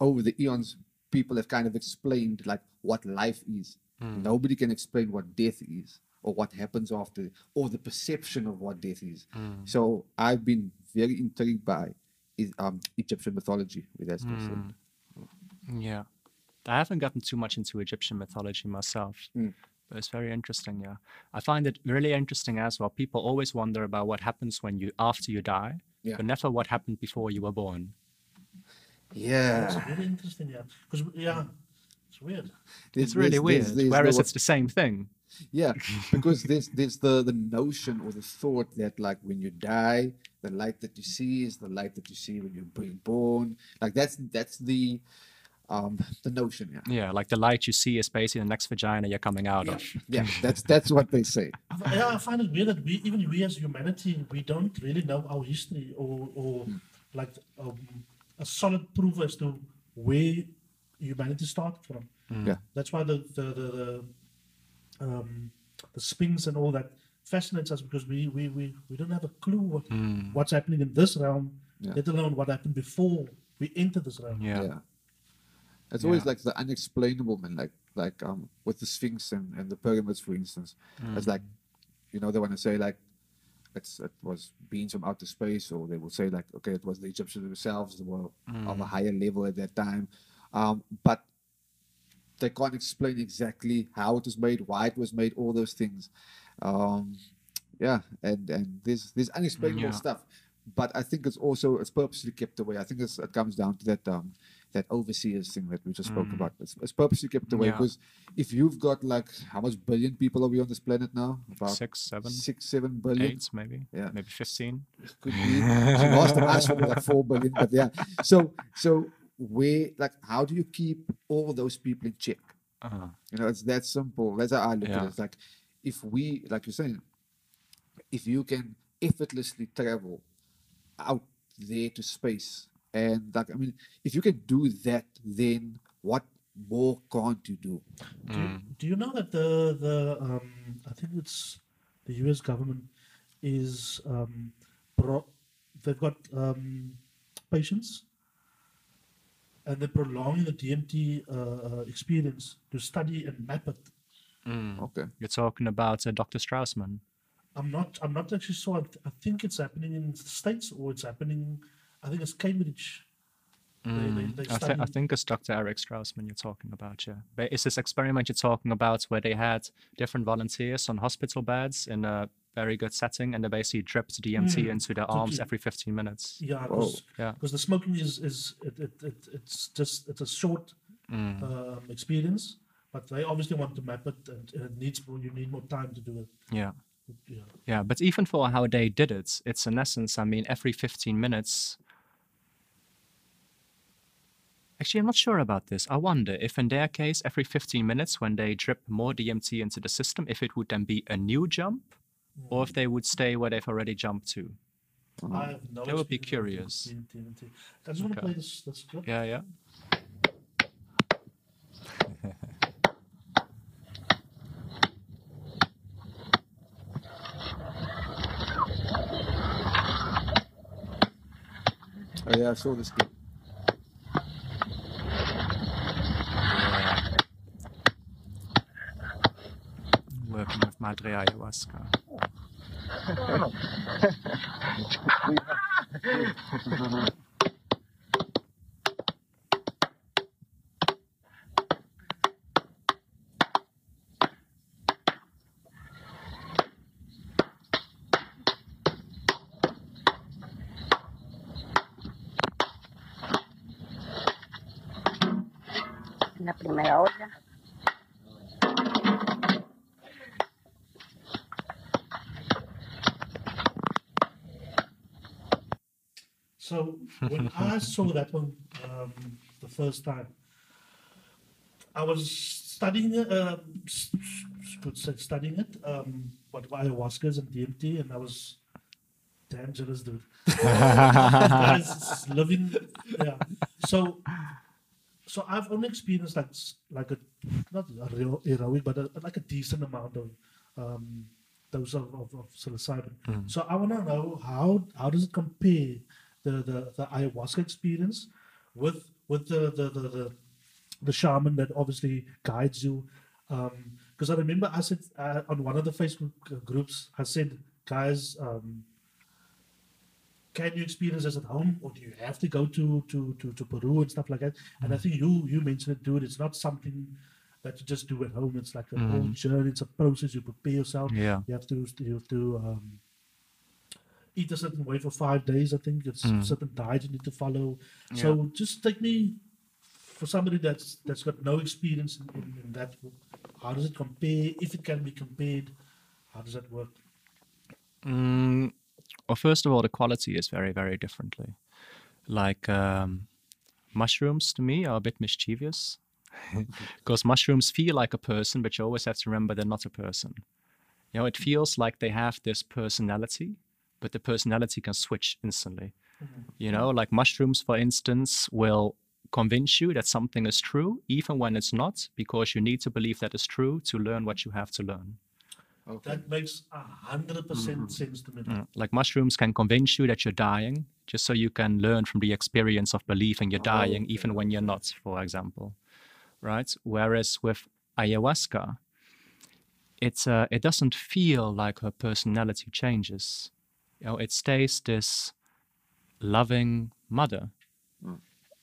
over the eons, people have kind of explained like what life is. Nobody can explain what death is, or what happens after, or the perception of what death is. So I've been very intrigued by is um, Egyptian mythology with that concerned. Yeah. I haven't gotten too much into Egyptian mythology myself, Mm. but it's very interesting. Yeah. I find it really interesting as well. People always wonder about what happens when you, after you die, Yeah. but never what happened before you were born. Yeah, That's really interesting, yeah. Because yeah, it's weird. It's really weird. Whereas it's the same thing. Yeah, *laughs* because there's there's the the notion or the thought that like when you die, the light that you see is the light that you see when you're being born. Like that's that's the um the notion. Yeah, Yeah. Like the light you see is basically the next vagina you're coming out of. yeah, *laughs* that's that's what they say. I f- Yeah, I find it weird that we, even we as humanity, we don't really know our history or, or like um, a solid proof as to where humanity started from. Yeah. That's why the the the, the, um, the Sphinx and all that fascinates us because we we, we, we don't have a clue what, what's happening in this realm, Yeah. let alone what happened before we enter this realm. Yeah. Yeah. It's always like the unexplainable, man. Like like um with the Sphinx and, and the pyramids, for instance. It's like, you know, they want to say like it's it was beings from outer space, or they would say like, okay, it was the Egyptians themselves that were of a higher level at that time. Um, but they can't explain exactly how it was made, why it was made, all those things. Um, yeah, and and there's there's unexplainable Yeah. stuff. But I think it's also it's purposely kept away. I think it's, it comes down to that um that overseers thing that we just spoke about. It's, it's purposely kept away Yeah. because if you've got like how much billion people are we on this planet now? About Six, seven, six, seven billion. eight, maybe. Yeah. Maybe 15. Could be. Last time I saw was like four billion, but yeah. So so where like how do you keep all those people in check? Uh, You know, it's that simple. That's how I look at it. It's like if we, like you're saying, if you can effortlessly travel out there to space, and like I mean, if you can do that, then what more can't you do? Do you, do you know that the the um, I think it's the U.S. government is um, pro- they've got um, patients and they're prolonging the DMT uh, uh, experience to study and map it. Okay. you're talking about uh, Dr. Strassman. I'm not I'm not actually sure. I, th- I think it's happening in the states or it's happening. I think it's Cambridge. They, they, they Mm, I, th- I think it's Dr. Eric Strassman you're talking about, yeah. But it's this experiment you're talking about where they had different volunteers on hospital beds in a very good setting and they basically dripped DMT Mm, into their to arms keep- every 15 minutes. yeah, because Yeah. the smoking is is it, it, it, it's just it's a short Mm. um, experience, but they obviously want to map it, and, and it needs more, you need more time to do it. Yeah. Yeah. Yeah, but even for how they did it, it's in essence, I mean, every 15 minutes. Actually, I'm not sure about this. I wonder if in their case, every 15 minutes, when they drip more DMT into the system, if it would then be a new jump or if mm. they would stay where they've already jumped to. I mm. have no That would be curious. with DMT. I just want to play this. This clip. Yeah, yeah. Oh yeah, I saw this clip. Madre Ayahuasca. *laughs* So when *laughs* I saw that one um, the first time, I was studying s- could say studying it, um, what ayahuasca and DMT, and I was damn jealous, dude. *laughs* Living, yeah. So, so I've only experienced like like a not a real heroic, but a, like a decent amount of um, dose of, of, of psilocybin. So I want to know how how does it compare the, the, the ayahuasca experience with with the the, the, the the shaman that obviously guides you. Because I remember I said uh, on one of the Facebook groups, I said, guys, um, can you experience this at home, or do you have to go to to to, to Peru and stuff like that? And I think you you mentioned it, dude. It's not something that you just do at home. It's like a whole journey. It's a process. You prepare yourself. Yeah. You have to you have to um, eat a certain way for five days. I think it's a certain diet you need to follow. So just take me for somebody that's that's got no experience in, in, in that. How does it compare? If it can be compared, how does that work? Mm, well, first of all, the quality is very, very differently. Like um, mushrooms to me are a bit mischievous *laughs* because mushrooms feel like a person, but you always have to remember they're not a person. You know, it feels like they have this personality, but the personality can switch instantly. You know, like mushrooms, for instance, will convince you that something is true, even when it's not, because you need to believe that is true to learn what you have to learn. Okay. That makes a hundred percent sense to me. Mm, Like mushrooms can convince you that you're dying, just so you can learn from the experience of believing you're dying, even when you're not, for example. Right? Whereas with ayahuasca, it's uh, it doesn't feel like her personality changes. You know, it stays this loving mother. Hmm.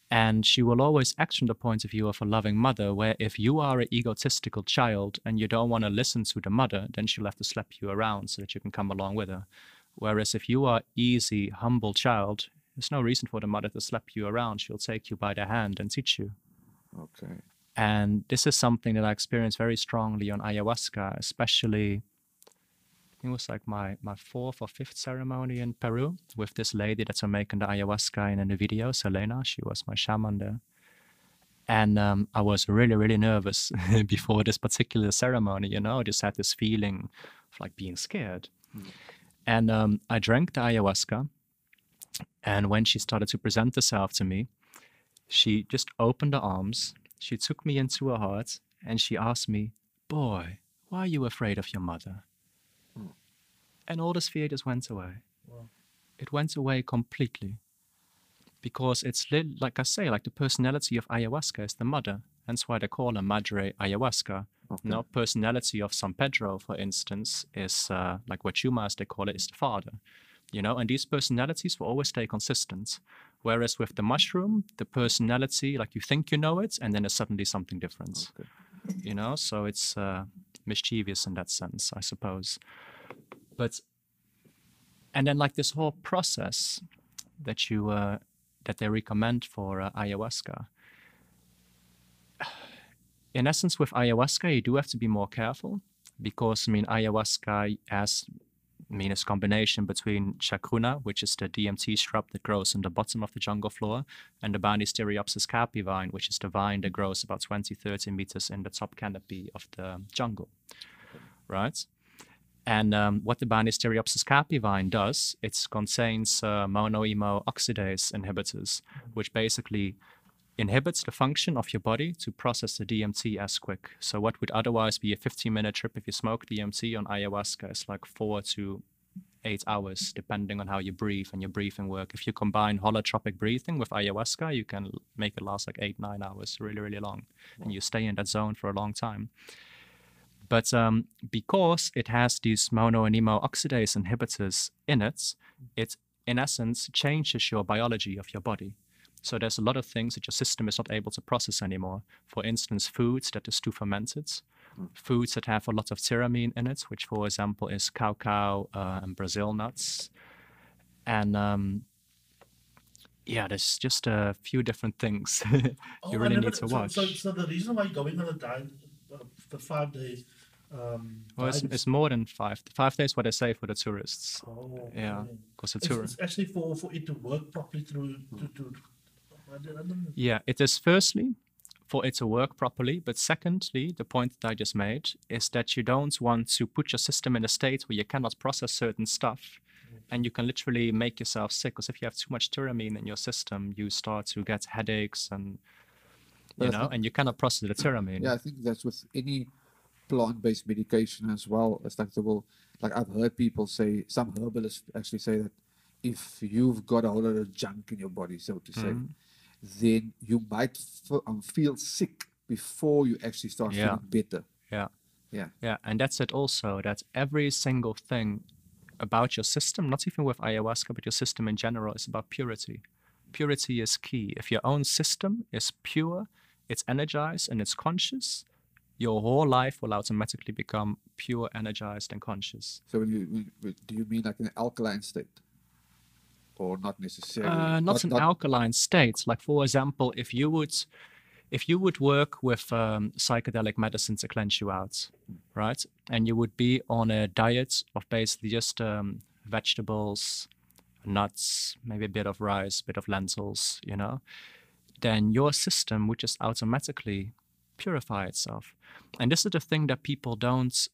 And she will always act from the point of view of a loving mother, where if you are an egotistical child and you don't want to listen to the mother, then she'll have to slap you around so that you can come along with her. Whereas if you are easy, humble child, there's no reason for the mother to slap you around. She'll take you by the hand and teach you. Okay. And this is something that I experienced very strongly on ayahuasca, especially think it was like my, my fourth or fifth ceremony in Peru with this lady that's making the ayahuasca in, in the video, Selena. She was my shaman there. And um, I was really, really nervous *laughs* before this particular ceremony, you know, I just had this feeling of like being scared. And um, I drank the ayahuasca. And when she started to present herself to me, she just opened her arms, she took me into her heart, and she asked me, Boy, why are you afraid of your mother? And all this fear just went away. Wow. It went away completely. Because it's li- like I say, like the personality of ayahuasca is the mother. Hence why they call her Madre Ayahuasca. Okay. No personality of San Pedro, for instance, is uh, like Wachuma, as they call it, is the father. You know, and these personalities will always stay consistent. Whereas with the mushroom, the personality, like you think you know it, and then it's suddenly something different. Okay. You know, so it's uh, mischievous in that sense, I suppose. But and then like this whole process that you uh, that they recommend for uh, ayahuasca. In essence, with ayahuasca, you do have to be more careful because I mean ayahuasca has I mean it's combination between chacruna, which is the DMT shrub that grows in the bottom of the jungle floor, and the Banisteriopsis caapi vine, which is the vine that grows about 20, 30 meters in the top canopy of the jungle. Right? And um, what the Banisteriopsis caapi vine does, it contains uh, monoamine oxidase inhibitors, which basically inhibits the function of your body to process the DMT as quick. So what would otherwise be a 15 minute trip if you smoke DMT on ayahuasca is like four to eight hours, depending on how you breathe and your breathing work. If you combine holotropic breathing with ayahuasca, you can make it last like eight, nine hours, really, really long. And you stay in that zone for a long time. But um, because it has these monoamine oxidase inhibitors in it, it in essence changes your biology of your body. So there's a lot of things that your system is not able to process anymore. For instance, foods that is too fermented, foods that have a lot of tyramine in it, which for example is cacao uh, and Brazil nuts, and um, yeah, there's just a few different things *laughs* you Oh, really need to so- watch. So, so the reason why going on a diet, for five days, um, well, it's, it's more than five. Five days, what they say for the tourists, Oh, yeah, okay. because the It's, tourists. it's actually for, for it to work properly through to, to I don't- I don't. Yeah, it is firstly for it to work properly, but secondly, the point that I just made is that you don't want to put your system in a state where you cannot process certain stuff and you can literally make yourself sick because if you have too much tyramine in your system, you start to get headaches and you I know, think- and you cannot process the tyramine. Yeah, I think that's with any plant-based medication as well. It's like the will, like I've heard people say, some herbalists actually say that if you've got a whole lot of junk in your body, so to say, Mhm. then you might f- um, feel sick before you actually start Yeah. feeling better. Yeah. Yeah. Yeah, and that's it also that every single thing about your system, not even with ayahuasca, but your system in general, is about purity. Purity is key. If your own system is pure, it's energized and it's conscious, your whole life will automatically become pure, energized, and conscious. So when you, when- do you mean like an alkaline state? Or not necessarily? Uh, not, an alkaline state. Like for example, if you would, if you would work with um, psychedelic medicine to cleanse you out, right, and you would be on a diet of basically just um, vegetables, nuts, maybe a bit of rice, a bit of lentils, you know, then your system would just automatically purify itself. And this is the thing that people don't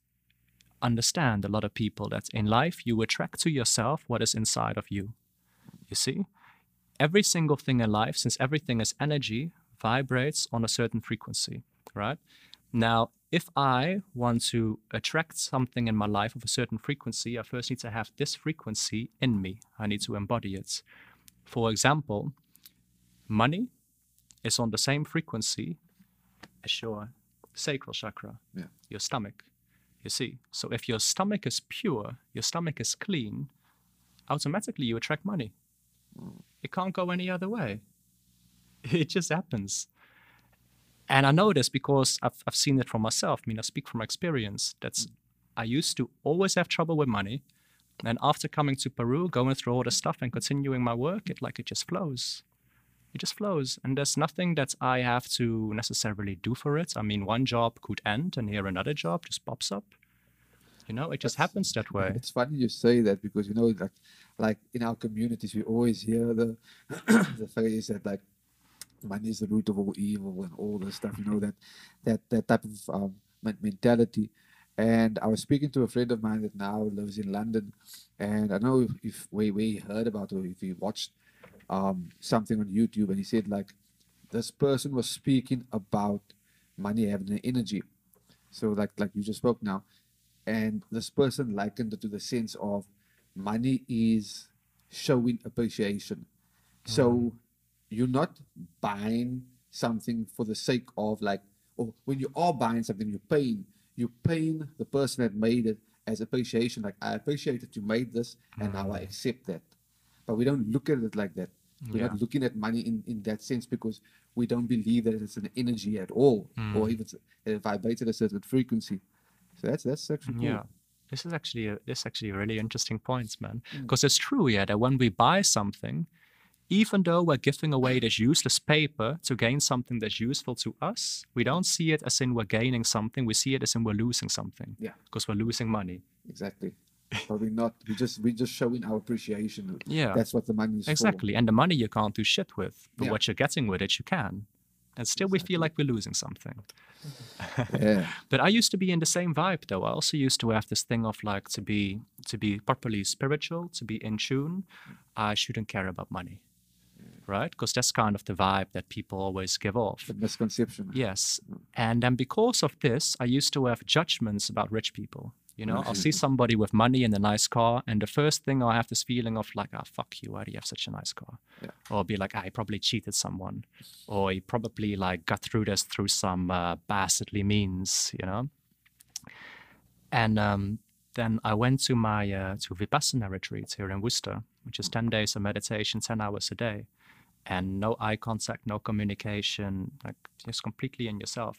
understand. A lot of people that in life you attract to yourself what is inside of you. You see, every single thing in life, since everything is energy, vibrates on a certain frequency, right? Now, if I want to attract something in my life of a certain frequency, I first need to have this frequency in me. I need to embody it. For example, money is on the same frequency your sacral chakra, Yeah. your stomach. You see, so if your stomach is pure, your stomach is clean, automatically you attract money. Mm. It can't go any other way. *laughs* It just happens. And I know this because I've, I've seen it for myself. I mean, I speak from experience. That's mm. I used to always have trouble with money. And after coming to Peru, going through all the stuff and continuing my work, it like it just flows. It just flows. And there's nothing that I have to necessarily do for it. I mean, one job could end and here another job just pops up. You know, it just That's- happens that way. It's funny you say that because you know, like, like in our communities, we always hear the *coughs* the phrase that like money is the root of all evil and all this stuff. You know that that that type of um, mentality. And I was speaking to a friend of mine that now lives in London, and I know if, if we we heard about or if he watched um, something on YouTube, and he said like this person was speaking about money having an energy. So like like you just spoke now, and this person likened it to the sense of money is showing appreciation. So you're not buying something for the sake of like, or when you are buying something, you're paying, you're paying the person that made it as appreciation. Like I appreciate that you made this, and now I accept that. But we don't look at it like that. We're Yeah. not looking at money in, in that sense because we don't believe that it's an energy at all, Mm. or if it's it vibrates at a certain frequency. So that's that's actually cool. Yeah. This is actually a, this is actually a really interesting points, man. Mm. Because it's true, yeah, that when we buy something, even though we're giving away this useless paper to gain something that's useful to us, we don't see it as in we're gaining something. We see it as in we're losing something. Yeah. Because we're losing money. Exactly. *laughs* Probably not. We just we just showing our appreciation. Yeah. That's what the money is Exactly. And the money you can't do shit with. But Yeah. what you're getting with it, you can. And still we feel like we're losing something. *laughs* Yeah. But I used to be in the same vibe though. I also used to have this thing of like to be to be properly spiritual, to be in tune, I shouldn't care about money. Right? Because that's kind of the vibe that people always give off. The misconception. Yes. Mm. And then because of this, I used to have judgments about rich people. You know, I'll see somebody with money and a nice car, and the first thing I have this feeling of like, ah, fuck you, why do you have such a nice car? Yeah. Or be like, ah, he probably cheated someone, or he probably like got through this through some uh, bastardly means, you know. And um, then I went to my uh, to Vipassana retreat here in Worcester, which is ten days of meditation, ten hours a day, and no eye contact, no communication, like just completely in yourself.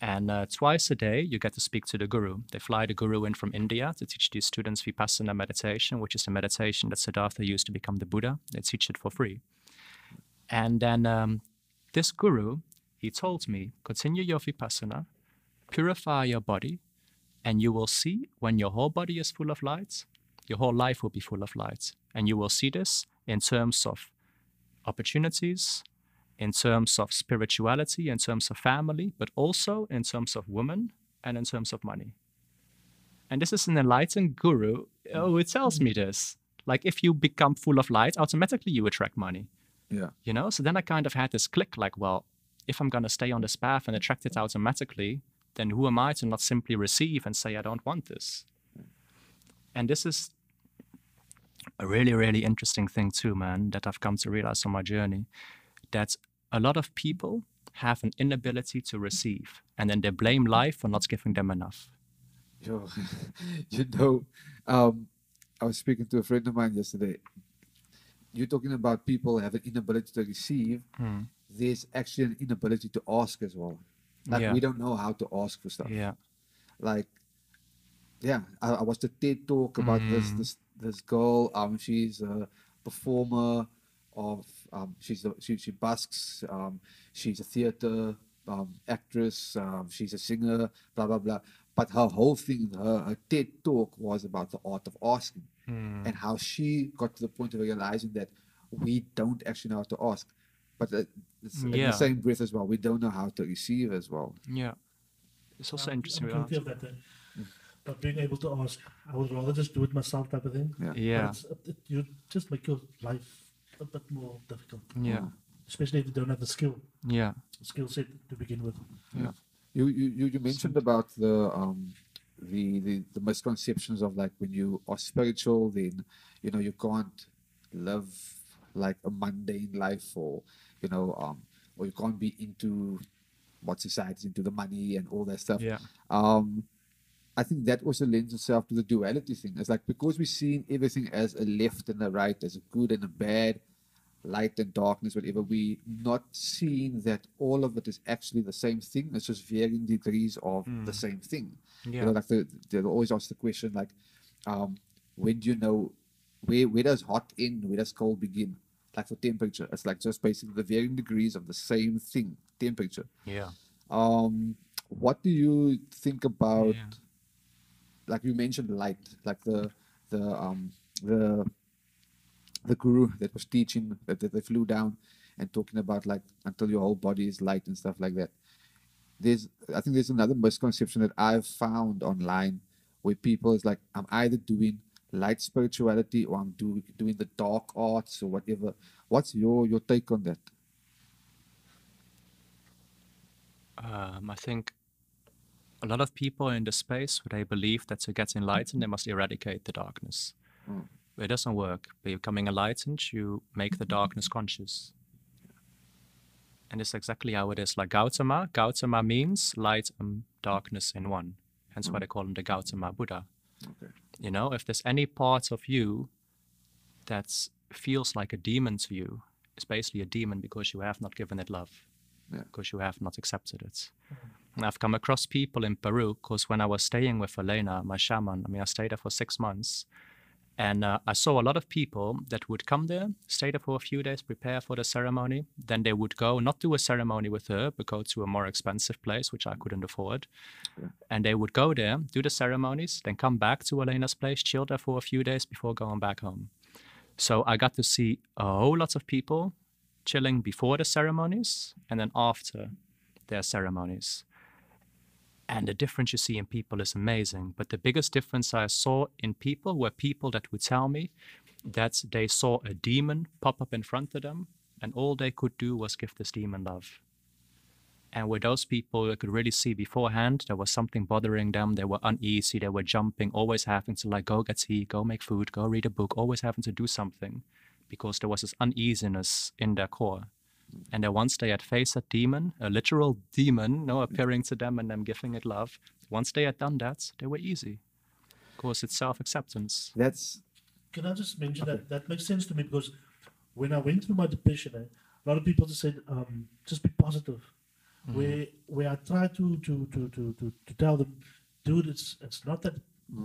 And uh, twice a day, you get to speak to the guru. They fly the guru in from India to teach these students Vipassana meditation, which is the meditation that Siddhartha used to become the Buddha. They teach it for free. And then um, this guru, he told me, continue your Vipassana, purify your body, and you will see when your whole body is full of light, your whole life will be full of light. And you will see this in terms of opportunities, in terms of spirituality, in terms of family, but also in terms of women and in terms of money. And this is an enlightened guru uh, who tells me this. Like, if you become full of light, automatically you attract money. Yeah. You know? So then I kind of had this click like, well, if I'm going to stay on this path and attract it automatically, then who am I to not simply receive and say, I don't want this? And this is a really, really interesting thing, too, man, that I've come to realize on my journey that a lot of people have an inability to receive and then they blame life for not giving them enough. Yo, *laughs* you know, um, I was speaking to a friend of mine yesterday. You're talking about people have an inability to receive. Hmm. There's actually an inability to ask as well. Like Yeah. we don't know how to ask for stuff. Yeah. Like, yeah, I, I watched a TED talk about this Mm. this this girl. Um, she's a performer of um, she's a, she she busks. Um, she's a theater um actress. Um, she's a singer. Blah blah blah. But her whole thing, her, her TED talk was about the art of asking Hmm. and how she got to the point of realizing that we don't actually know how to ask. But uh, it's in the same breath as well, we don't know how to receive as well. Yeah. It's also I'm- interesting. I'm with guilty art. that. uh, Not being able to ask. I would rather just do it myself, type of thing. Yeah. Yeah. it's, it, you just make your life a bit more difficult, Yeah. especially if you don't have the skill, Yeah. skill set to begin with. You you you, you mentioned about the um the, the the misconceptions of like when you are spiritual, then you know you can't live like a mundane life, or you know um or you can't be into what society's into the money and all that stuff. Yeah. um I think that also lends itself to the duality thing. It's like because we're seeing everything as a left and a right, as a good and a bad, light and darkness, whatever, we not seeing that all of it is actually the same thing. It's just varying degrees of the same thing. You know, like the, they'll always ask the question like, um, when do you know where where does hot end, where does cold begin? Like for temperature, it's like just basically the varying degrees of the same thing, temperature. Yeah. Um, what do you think about Yeah. like you mentioned light, like the the um the the guru that was teaching that, that they flew down and talking about like until your whole body is light and stuff like that. There's I think there's another misconception that I've found online where people is like I'm either doing light spirituality or I'm do, doing the dark arts or whatever. What's your your take on that? Um, I think a lot of people in the space they believe that to get enlightened they must eradicate the darkness. Mm. It doesn't work. By becoming enlightened, you make the mm-hmm. darkness conscious. And it's exactly how it is. Like Gautama, Gautama means light and darkness in one. Hence why mm-hmm. they call him the Gautama Buddha. Okay. You know, if there's any part of you that feels like a demon to you is basically a demon because you have not given it love, Yeah. because you have not accepted it. Mm-hmm. And I've come across people in Peru because when I was staying with Elena, my shaman, I mean, I stayed there for six months. And uh, I saw a lot of people that would come there, stay there for a few days, prepare for the ceremony. Then they would go, not do a ceremony with her, but go to a more expensive place, which I couldn't afford. And they would go there, do the ceremonies, then come back to Elena's place, chill there for a few days before going back home. So I got to see a whole lot of people chilling before the ceremonies and then after their ceremonies. And the difference you see in people is amazing. But the biggest difference I saw in people were people that would tell me that they saw a demon pop up in front of them, and all they could do was give this demon love. And with those people, I could really see beforehand there was something bothering them. They were uneasy. They were jumping, always having to like go get tea, go make food, go read a book, always having to do something, because there was this uneasiness in their core. And then once they had faced that demon, a literal demon, no, appearing to them and them giving it love, once they had done that, they were easy. Of course, it's self acceptance. That's Can I just mention that that makes sense to me because when I went through my depression, eh, a lot of people just said, um, just be positive. Where where I try to to to to to, to tell them, dude, it's it's not that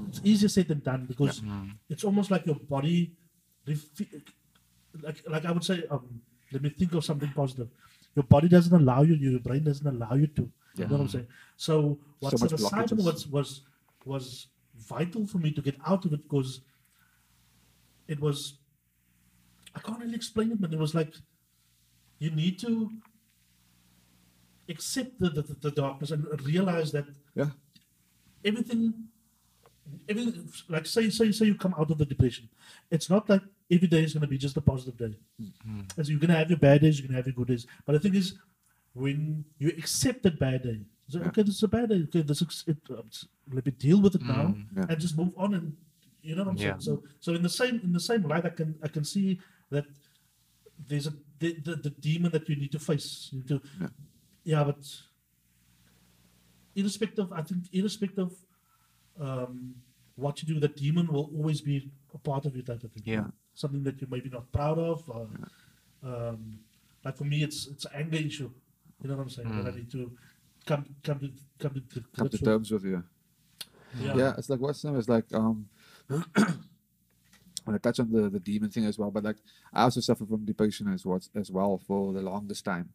it's easier said than done because it's almost like your body, like like I would say, um, let me think of something positive. Your body doesn't allow you, your brain doesn't allow you to. You know what I'm saying? So what much psilocybin blockages. was was was vital for me to get out of it because it was I can't really explain it, but it was like you need to accept the, the, the darkness and realize that yeah. everything everything like say say say you come out of the depression. It's not like every day is gonna be just a positive day. As you're gonna have your bad days, you're gonna have your good days. But the thing is when you accept that bad day, you say, Yeah. okay, this is a bad day. Okay, this is it. Uh, let me deal with it now Yeah. and just move on. And you know what I'm Yeah. saying. So, so in the same in the same light, I can I can see that there's a the, the, the demon that you need to face. You need to, Yeah. yeah, but irrespective, I think irrespective um, what you do, the demon will always be a part of you type of thing. Yeah. Something that you're maybe not proud of. Or, um, like for me, it's it's an anger issue. You know what I'm saying? That I need to come come to come to, Mm. come to grips with. terms with you. Yeah. Yeah, it's like what's name is like um *clears throat* when I touch on the, the demon thing as well, but like I also suffer from depression as well as well for the longest time.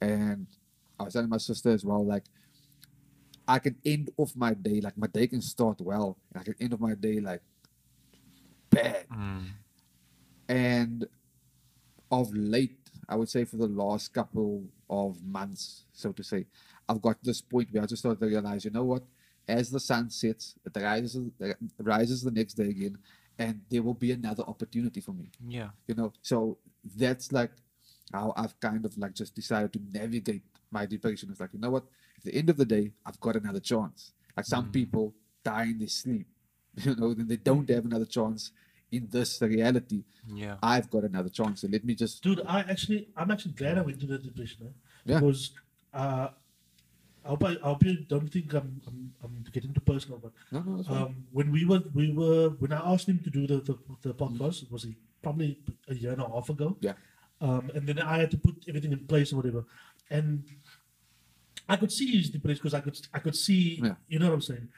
And I was telling my sister as well, like I can end off my day, like my day can start well, and I can end off my day like bad. And of late, I would say for the last couple of months, so to say, I've got this point where I just started to realize, you know what? As the sun sets, it rises, it rises the next day again, and there will be another opportunity for me. Yeah. You know, so that's like how I've kind of like just decided to navigate my depression. It's like, you know what? At the end of the day, I've got another chance. Like some mm. people die in their sleep, *laughs* you know, then they don't mm. have another chance in this reality. Yeah. I've got another chance. So let me just Dude, I actually, I'm actually glad I went to the depression, eh? Yeah. because uh, I hope I, I hope you don't think I'm, I'm, I'm getting too personal, but no, no, that's fine. um, when we were, we were, when I asked him to do the the, the podcast, it was a, probably a year and a half ago. Yeah. Um, and then I had to put everything in place or whatever, and I could see his depression because I could, I could see, Yeah. you know what I'm saying.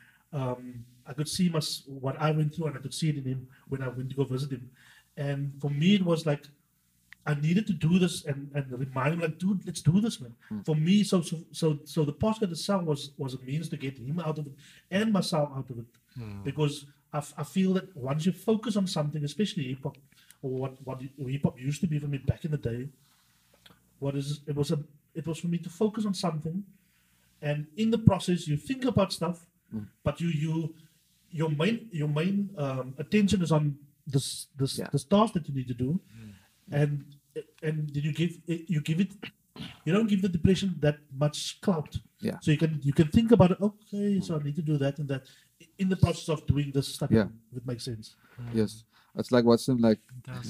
Um, I could see my, what I went through, and I could see it in him when I went to go visit him. And for me, it was like I needed to do this and, and remind him, like, dude, let's do this, man. For me, so so so so the podcast itself was was a means to get him out of it and myself out of it, because I, f- I feel that once you focus on something, especially hip hop, or what what hip hop used to be for me back in the day, what is it was a it was for me to focus on something, and in the process you think about stuff, but you you your main your main um, attention is on this this Yeah. this task that you need to do, mm-hmm. and and then you give eh, you give it you don't give the depression that much clout. Yeah. So you can you can think about it. Okay, so I need to do that and that in the process of doing this stuff. Yeah. if it makes sense. Mm-hmm. yes. It's like what's in like uh,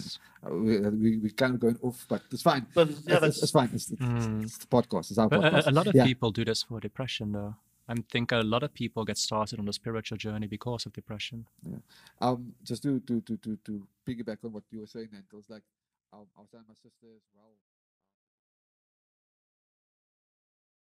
we, uh, we we kind of going off, but it's fine. But It's, yeah, it's, that's it's fine. It's, it's, mm. it's the podcast. It's our But podcast. a, a lot of yeah. people do this for depression, though. I think a lot of people get started on the spiritual journey because of depression. Yeah. Um, just to to to to to piggyback on what you were saying, Nantal, it's like um, I was telling my sister as well.